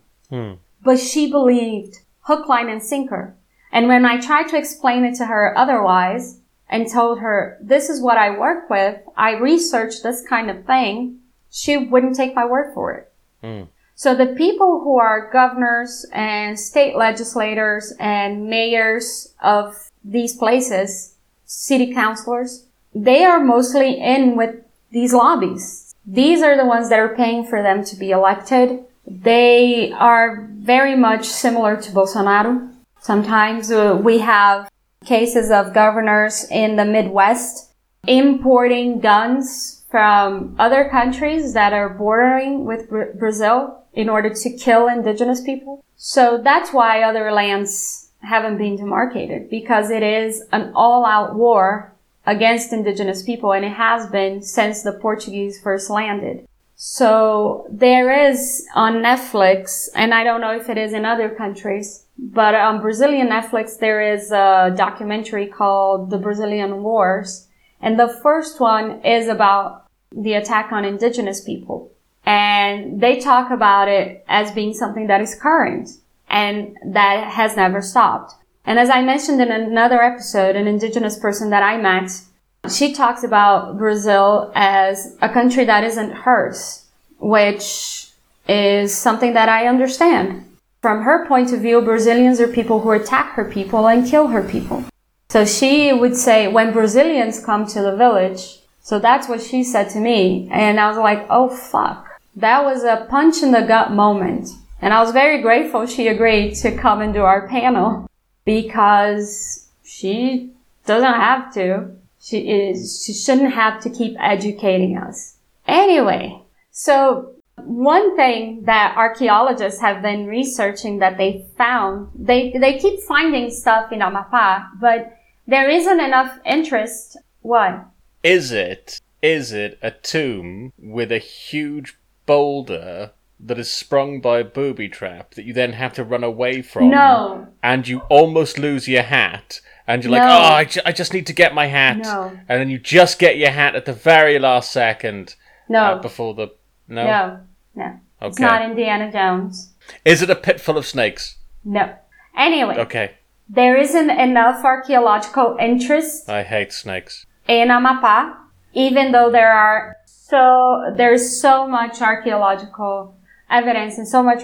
But she believed hook, line, and sinker. And when I tried to explain it to her otherwise and told her, this is what I work with, I researched this kind of thing, she wouldn't take my word for it. So the people who are governors and state legislators and mayors of these places, city councilors, they are mostly in with these lobbies. These are the ones that are paying for them to be elected. They are very much similar to Bolsonaro. Sometimes uh, we have cases of governors in the Midwest importing guns from other countries that are bordering with Brazil in order to kill indigenous people. So that's why other lands haven't been demarcated because it is an all-out war against indigenous people and it has been since the Portuguese first landed. So there is on Netflix, and I don't know if it is in other countries, but on Brazilian Netflix, there is a documentary called The Brazilian Wars. And the first one is about the attack on indigenous people. And they talk about it as being something that is current and that has never stopped. And as I mentioned in another episode, an indigenous person that I met, she talks about Brazil as a country that isn't hers, which is something that I understand. From her point of view, Brazilians are people who attack her people and kill her people. So she would say, when Brazilians come to the village, so that's what she said to me. And I was like, oh fuck. That was a punch in the gut moment. And I was very grateful she agreed to come and do our panel because she doesn't have to. She is, she shouldn't have to keep educating us. Anyway, so one thing that archaeologists have been researching that they found, they, they keep finding stuff in Amapá, but there isn't enough interest. What? Is it is it a tomb with a huge boulder that is sprung by a booby trap that you then have to run away from? No. And you almost lose your hat, and you're like, No. oh, I, ju- I just need to get my hat. No. And then you just get your hat at the very last second No. uh, before the. No? no. No. It's not Indiana Jones. Is it a pit full of snakes? No. Anyway, Okay. there isn't enough archaeological interest I hate snakes. in Amapá, even though there are so there's so much archaeological evidence and so much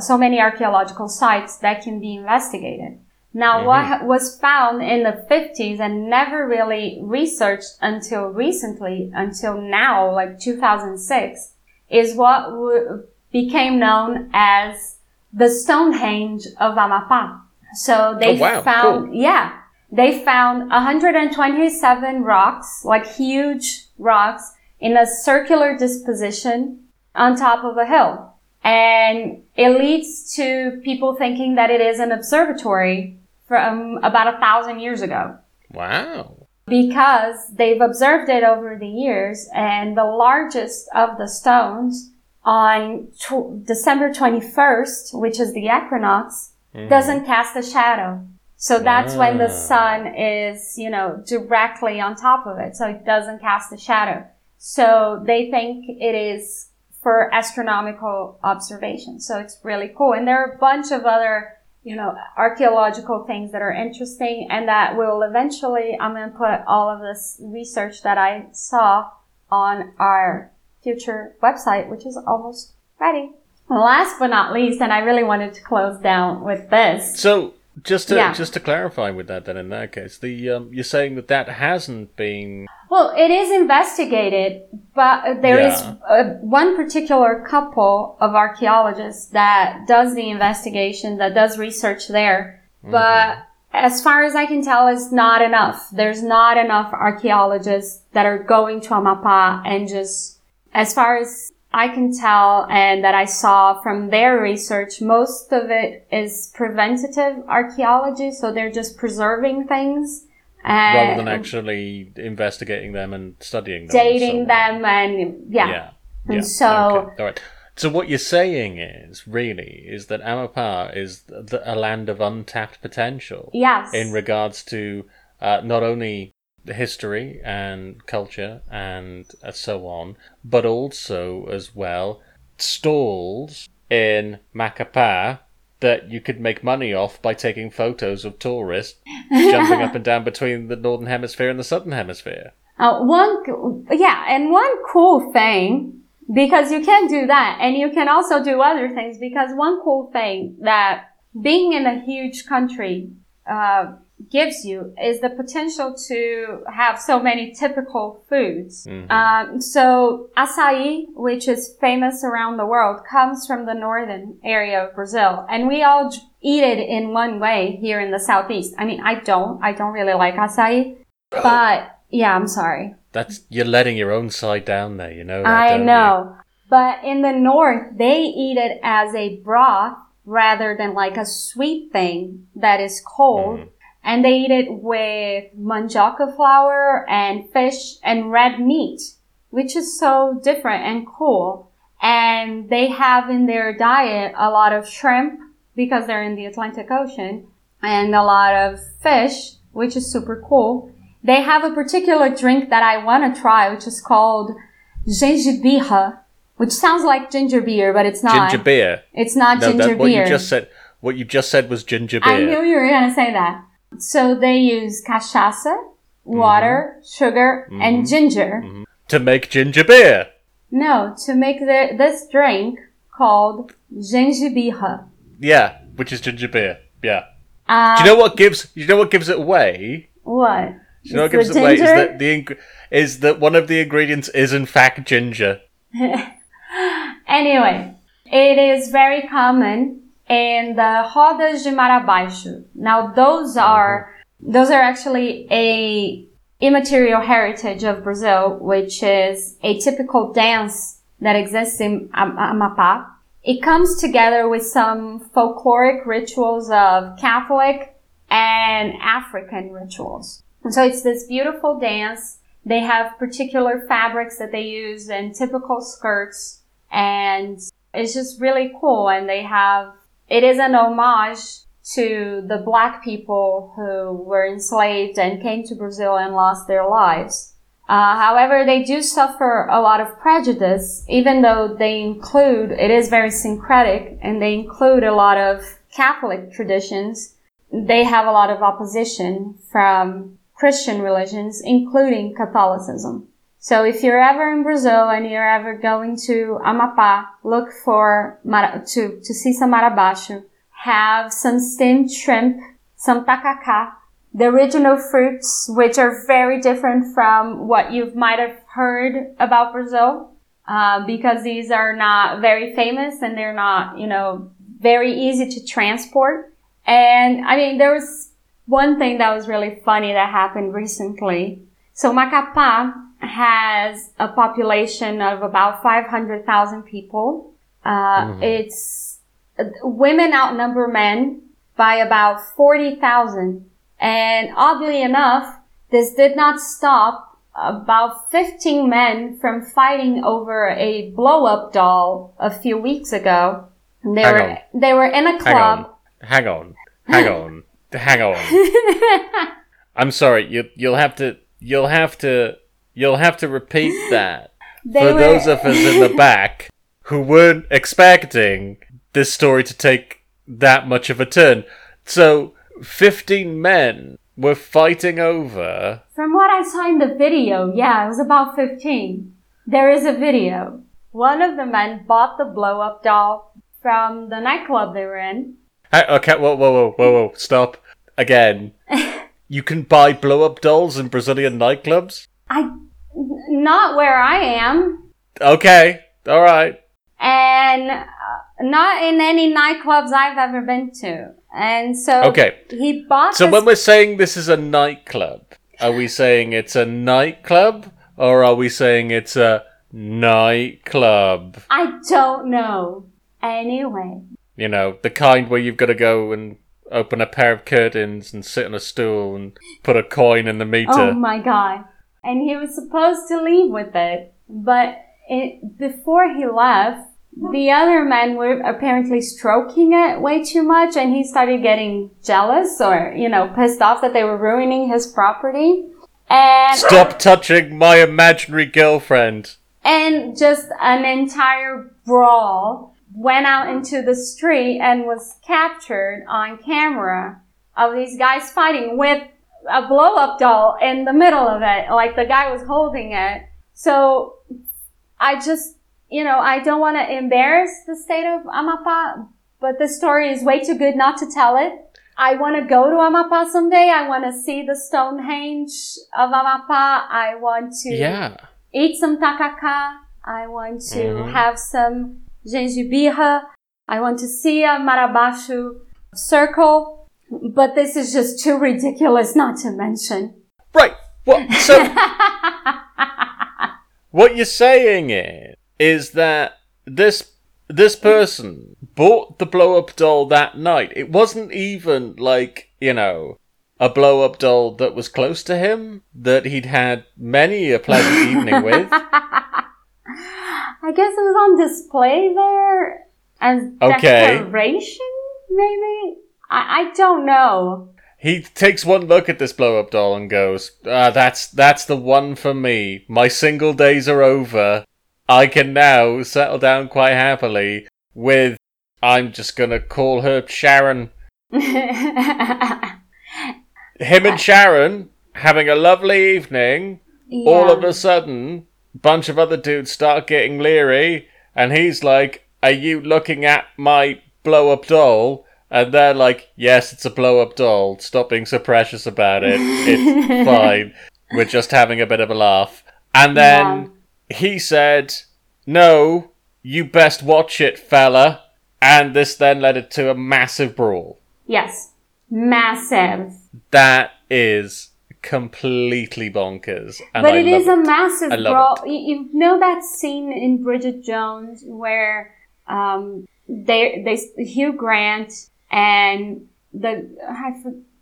so many archaeological sites that can be investigated. Now, mm-hmm. what was found in the 50s and never really researched until recently, until now, like 2006, is what w- became known as the Stonehenge of Amapá. So they Oh, wow, found, cool. yeah, they found 127 rocks, like huge rocks, in a circular disposition on top of a hill. And it leads to people thinking that it is an observatory from about a thousand years ago Wow. because they've observed it over the years and the largest of the stones on tw- December 21st, which is the equinox, mm-hmm. doesn't cast a shadow. So that's when the ah. sun is, you know, directly on top of it. So it doesn't cast a shadow. So they think it is for astronomical observation. So it's really cool. And there are a bunch of other, you know, archaeological things that are interesting and that will eventually, I'm going to put all of this research that I saw on our future website, which is almost ready. Last but not least, and I really wanted to close down with this. So just to Yeah. just to clarify with that, then in that case, the um, you're saying that that hasn't been Well, it is investigated, but there is Yeah. uh, one particular couple of archaeologists that does the investigation, that does research there. But as far as I can tell, is not enough. There's not enough archaeologists that are going to Amapá and just, as far as I can tell and that I saw from their research, most of it is preventative archaeology. So they're just preserving things. And Rather than actually investigating them and studying them. dating so- them and yeah. Yeah. And yeah, so- okay, all right. So what you're saying is really is that Amapá is the, a land of untapped potential Yes. in regards to uh, not only the history and culture and so on, but also as well stalls in Macapá that you could make money off by taking photos of tourists [laughs] jumping up and down between the northern hemisphere and the southern hemisphere. Uh, one, yeah, and one cool thing, because you can do that, and you can also do other things, because one cool thing that being in a huge country, uh, gives you is the potential to have so many typical foods. Mhm. Um, so açaí, which is famous around the world, comes from the northern area of Brazil, and we all eat it in one way here in the southeast. I mean, I don't, I don't really like açaí, but yeah, I'm sorry. That's you're letting your own side down there, you know. I don't you? know. But in the north, they eat it as a broth rather than like a sweet thing that is cold. Mhm. And they eat it with manjaka flour and fish and red meat, which is so different and cool. And they have in their diet a lot of shrimp because they're in the Atlantic Ocean and a lot of fish, which is super cool. They have a particular drink that I want to try, which is called gengibirra, which sounds like ginger beer, but it's not. Ginger beer. It's not No, ginger that, what beer. you just said. What you just said was ginger beer. I knew you were going to say that. So they use cachaça, mm-hmm. water, sugar, mm-hmm. and ginger. Mm-hmm. to make ginger beer. No, to make the, this drink called gengibirra. Yeah, which is ginger beer. Yeah. Uh, Do you know what gives? You know what gives it away? what? Do you know what gives it away is that the ing- is that one of the ingredients is in fact ginger. [laughs] Anyway, it is very common in the rodas de Marabaixo. Now those are those are actually a immaterial heritage of Brazil, which is a typical dance that exists in Am- Amapá. It comes together with some folkloric rituals of Catholic and African rituals. And so it's this beautiful dance. They have particular fabrics that they use and typical skirts and it's just really cool. And they have, it is an homage to the black people who were enslaved and came to Brazil and lost their lives. Uh, however, they do suffer a lot of prejudice, even though they include, it is very syncretic and they include a lot of Catholic traditions. They have a lot of opposition from Christian religions, including Catholicism. So if you're ever in Brazil and you're ever going to Amapá, look for to to see some marabaixo. Have some steamed shrimp, some tacacá, the original fruits, which are very different from what you might have heard about Brazil, uh, because these are not very famous and they're not, you know, very easy to transport. And I mean, there was one thing that was really funny that happened recently. So Macapá has a population of about 500,000 people. Uh, it's women outnumber men by about 40,000. And oddly enough, this did not stop about 15 men from fighting over a blow up doll a few weeks ago. They Hang were, on. they were in a Hang club. on. Hang on. Hang on. [laughs] Hang on. [laughs] I'm sorry. You you'll have to you'll have to you'll have to repeat [gasps] that for were- those of us in the [laughs] back who weren't expecting this story to take that much of a turn. So, 15 men were fighting over From what I saw in the video, yeah, it was about 15. There is a video. One of the men bought the blow up doll from the nightclub they were in. Ha- Okay, whoa, whoa, whoa, whoa, whoa, stop. Again. [laughs] you can buy blow up dolls in Brazilian nightclubs? I, not where I am, Okay, alright. and uh, not in any nightclubs I've ever been to. And so Okay. he bought So this when we're saying this is a nightclub, are we saying it's a nightclub or are we saying it's a nightclub? I don't know. Anyway. You know, the kind where you've got to go and open a pair of curtains and sit on a stool and put a coin in the meter. Oh my god. And he was supposed to leave with it. But it, before he left, the other men were apparently stroking it way too much and he started getting jealous or, you know, pissed off that they were ruining his property. And Stop touching my imaginary girlfriend. and just an entire brawl went out into the street and was captured on camera of these guys fighting with a blow up doll in the middle of it. Like the guy was holding it. So I just, you know, I don't want to embarrass the state of Amapá, but the story is way too good not to tell it. I want to go to Amapá someday. I want to see the Stonehenge of Amapá. I want to Yeah. eat some tacacá. I want to Mhm. have some gengibirra. I want to see a Marabaixo circle. But this is just too ridiculous not to mention. Right. What? So [laughs] what you're saying is, is that this this person bought the blow up doll that night. It wasn't even like you know a blow up doll that was close to him that he'd had many a pleasant evening [laughs] with. I guess it was on display there as Okay. decoration, maybe? I, I don't know. He takes one look at this blow up doll and goes, "Ah, that's that's the one for me. My single days are over. I can now settle down quite happily with I'm just gonna call her Sharon. [laughs] Him and Sharon having a lovely evening. All of a sudden, bunch of other dudes start getting leery, and he's like, "Are you looking at my blow up doll?" And they're like, "Yes, it's a blow up doll. Stop being so precious about it. It's [laughs] fine. We're just having a bit of a laugh." And then he said, "No, you best watch it, fella." And this then led it to a massive brawl. Yes. Massive. That is completely bonkers. And but I it is a massive brawl. You, you know that scene in Bridget Jones where um, they they Hugh Grant and the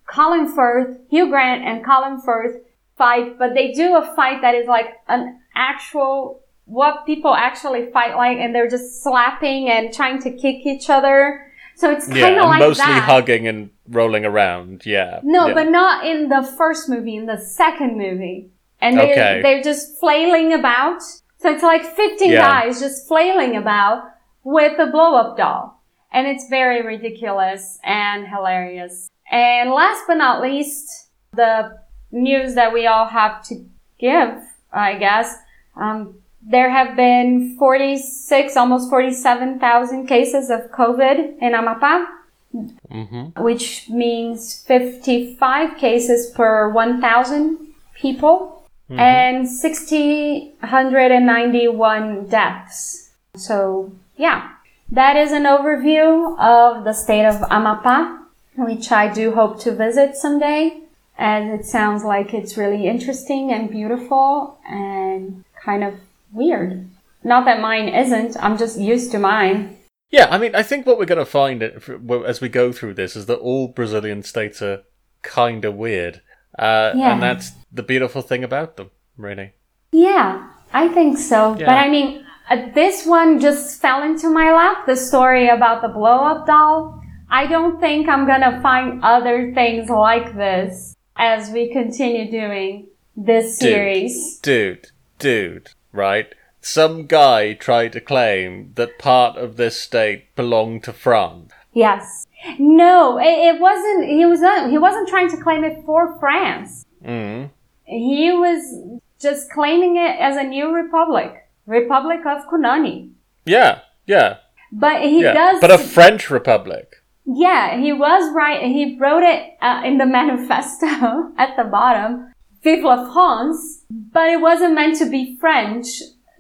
Colin Firth, Hugh Grant and Colin Firth fight, but they do a fight that is like an actual what people actually fight like, and they're just slapping and trying to kick each other. So it's kind of and like mostly that. hugging and rolling around. Yeah. No, yeah. but not in the first movie, in the second movie. And they, Okay. they're just flailing about. So it's like 15 Yeah. guys just flailing about with a blow up doll. And it's very ridiculous and hilarious. And last but not least, the news that we all have to give, I guess. Um, there have been 46, almost 47,000 cases of COVID in Amapá mm-hmm. which means 55 cases per 1,000 people and 60, 191 deaths. So, yeah, that is an overview of the state of Amapá, which I do hope to visit someday. And it sounds like it's really interesting and beautiful and kind of weird. Not that mine isn't, I'm just used to mine. Yeah, I mean, I think what we're going to find it- f- well, as we go through this is that all Brazilian states are kind of weird. Uh, Yeah. And that's the beautiful thing about them, really. Yeah, I think so. Yeah. But I mean, this one just fell into my lap. The story about the blow up doll. I don't think I'm gonna find other things like this as we continue doing this Dude. series. Dude, dude, right? Some guy tried to claim that part of this state belonged to France. Yes. No, it, it wasn't. He was not. He wasn't trying to claim it for France. Mm. He was just claiming it as a new republic, Republic of Kunani. Yeah, yeah, But he yeah. does. But a French republic. Yeah, he was right. He wrote it uh, in the [laughs] manifesto at the bottom, Vive la France, but it wasn't meant to be French.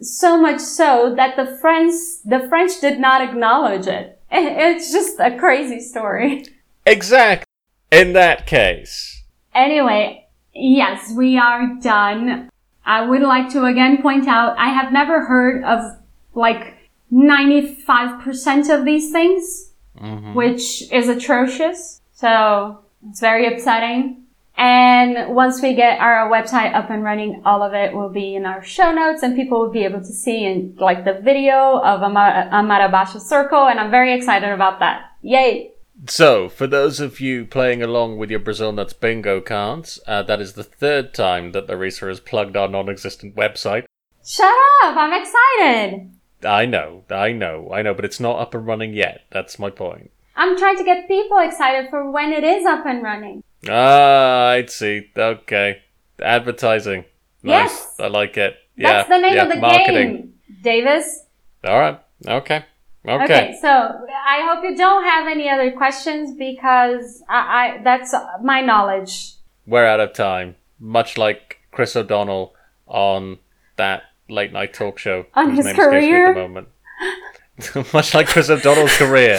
So much so that the French, the French did not acknowledge it. [laughs] It's just a crazy story. Exactly. In that case. Anyway, yes, we are done. I would like to again point out I have never heard of like 95% of these things, mm-hmm. which is atrocious. So it's very upsetting. And once we get our website up and running, all of it will be in our show notes and people will be able to see in like the video of Amar- Amarabasha Circle. And I'm very excited about that. Yay! So, for those of you playing along with your Brazil Nuts bingo cards, uh, that is the third time that Larissa has plugged our non existent website. Shut up! I'm excited! I know, I know, I know, but it's not up and running yet. That's my point. I'm trying to get people excited for when it is up and running. Ah, I see. Okay. Advertising. Nice. Yes. I like it. Yeah. That's the name yeah. of the Marketing. game, Davis. All right. Okay. Okay. Okay, so I hope you don't have any other questions because I, I that's my knowledge. We're out of time. Much like Chris O'Donnell on that late night talk show. On his name career? At the moment. [laughs] Much like Chris O'Donnell's career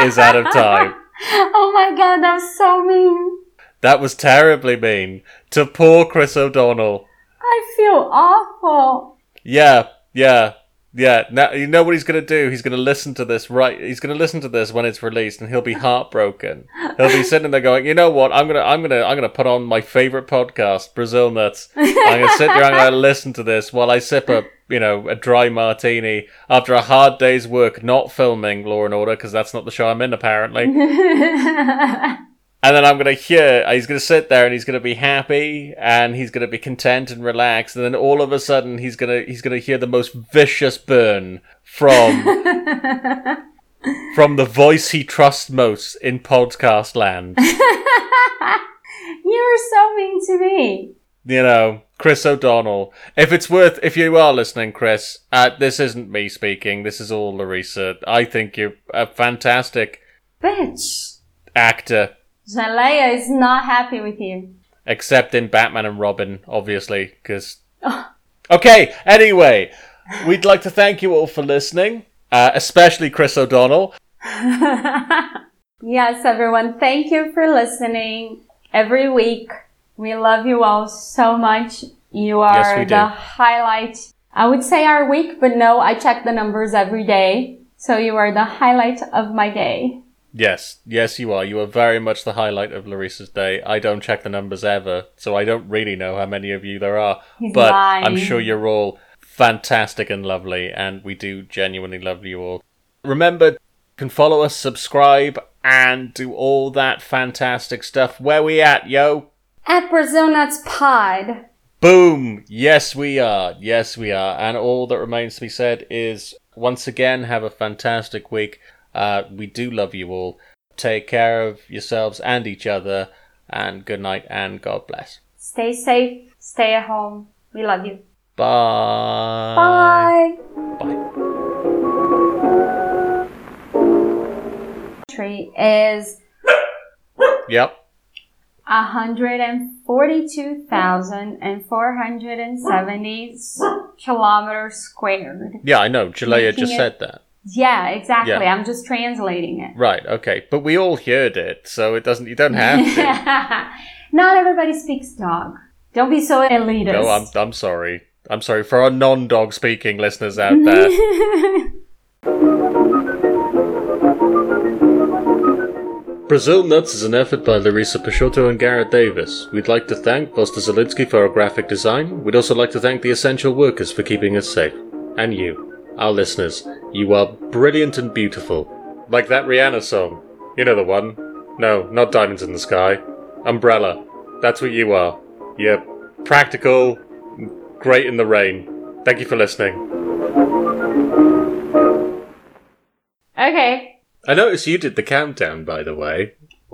is out of time. [laughs] Oh my god, that was so mean. That was terribly mean to poor Chris O'Donnell. I feel awful. Yeah, yeah, yeah. Now you know what he's gonna do. He's gonna listen to this right. He's gonna listen to this when it's released, and he'll be heartbroken. He'll be sitting there going, "You know what? I'm gonna, I'm gonna, I'm gonna put on my favorite podcast, Brazil Nuts. I'm gonna sit there. I'm gonna listen to this while I sip a, you know, a dry martini after a hard day's work, not filming Law and Order because that's not the show I'm in apparently." [laughs] And then I'm gonna hear he's gonna sit there and he's gonna be happy and he's gonna be content and relaxed. And then all of a sudden he's gonna he's gonna hear the most vicious burn from [laughs] from the voice he trusts most in podcast land. [laughs] You're so mean to me. You know, Chris O'Donnell. If it's worth, if you are listening, Chris, uh, this isn't me speaking. This is all Larissa. I think you're a fantastic Bitch. actor. Jalea is not happy with you. except in Batman and Robin, obviously, because. [laughs] Okay, anyway, we'd like to thank you all for listening, uh, especially Chris O'Donnell. [laughs] Yes, everyone, thank you for listening every week. We love you all so much. You are do. the highlight. I would say our week, but no, I check the numbers every day. So you are the highlight of my day. Yes, yes, you are. You are very much the highlight of Larissa's day. I don't check the numbers ever, so I don't really know how many of you there are. He's [laughs] but lying. I'm sure you're all fantastic and lovely, and we do genuinely love you all. Remember, you can follow us, subscribe, and do all that fantastic stuff. Where we at, yo? At Brazil Nuts Pod. Boom! Yes, we are. Yes, we are. And all that remains to be said is once again, have a fantastic week. Uh, we do love you all. Take care of yourselves and each other. And good night and God bless. Stay safe. Stay at home. We love you. Bye. Bye. Bye. Country is Yep. 142,470 kilometers squared. Yeah, I know. Jalea just said that. Yeah, exactly. Yeah. I'm just translating it. Right. Okay. But we all heard it, so it doesn't. You don't have to. [laughs] Not everybody speaks dog. Don't be so elitist. no, I'm. I'm sorry. I'm sorry for our non-dog speaking listeners out there. [laughs] Brazil Nuts is an effort by Larissa Peixoto and Gareth Davis. We'd like to thank Buster Zelinsky for our graphic design. We'd also like to thank the essential workers for keeping us safe. And you, our listeners. You are brilliant and beautiful. Like that Rihanna song. You know the one. No, not Diamonds in the Sky. Umbrella. That's what you are. You're practical, great in the rain. Thank you for listening. okay. I noticed you did the countdown, by the way. [laughs]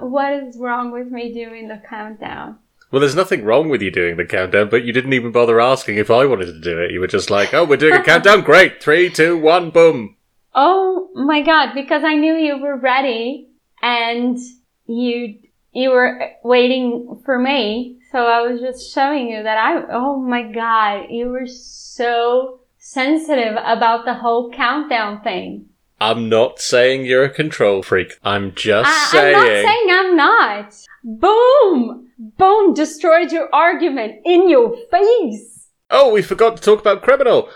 What is wrong with me doing the countdown? Well, there's nothing wrong with you doing the countdown, but you didn't even bother asking if I wanted to do it. You were just like, oh, we're doing a [laughs] countdown? Great. Three, two, one, boom. Oh my god, because I knew you were ready and you you were waiting for me. So I was just showing you that I oh my god, you were so sensitive about the whole countdown thing. I'm not saying you're a control freak. I'm just I, saying. I'm not saying I'm not. Boom! Boom! Destroyed your argument in your face. Oh, we forgot to talk about criminal.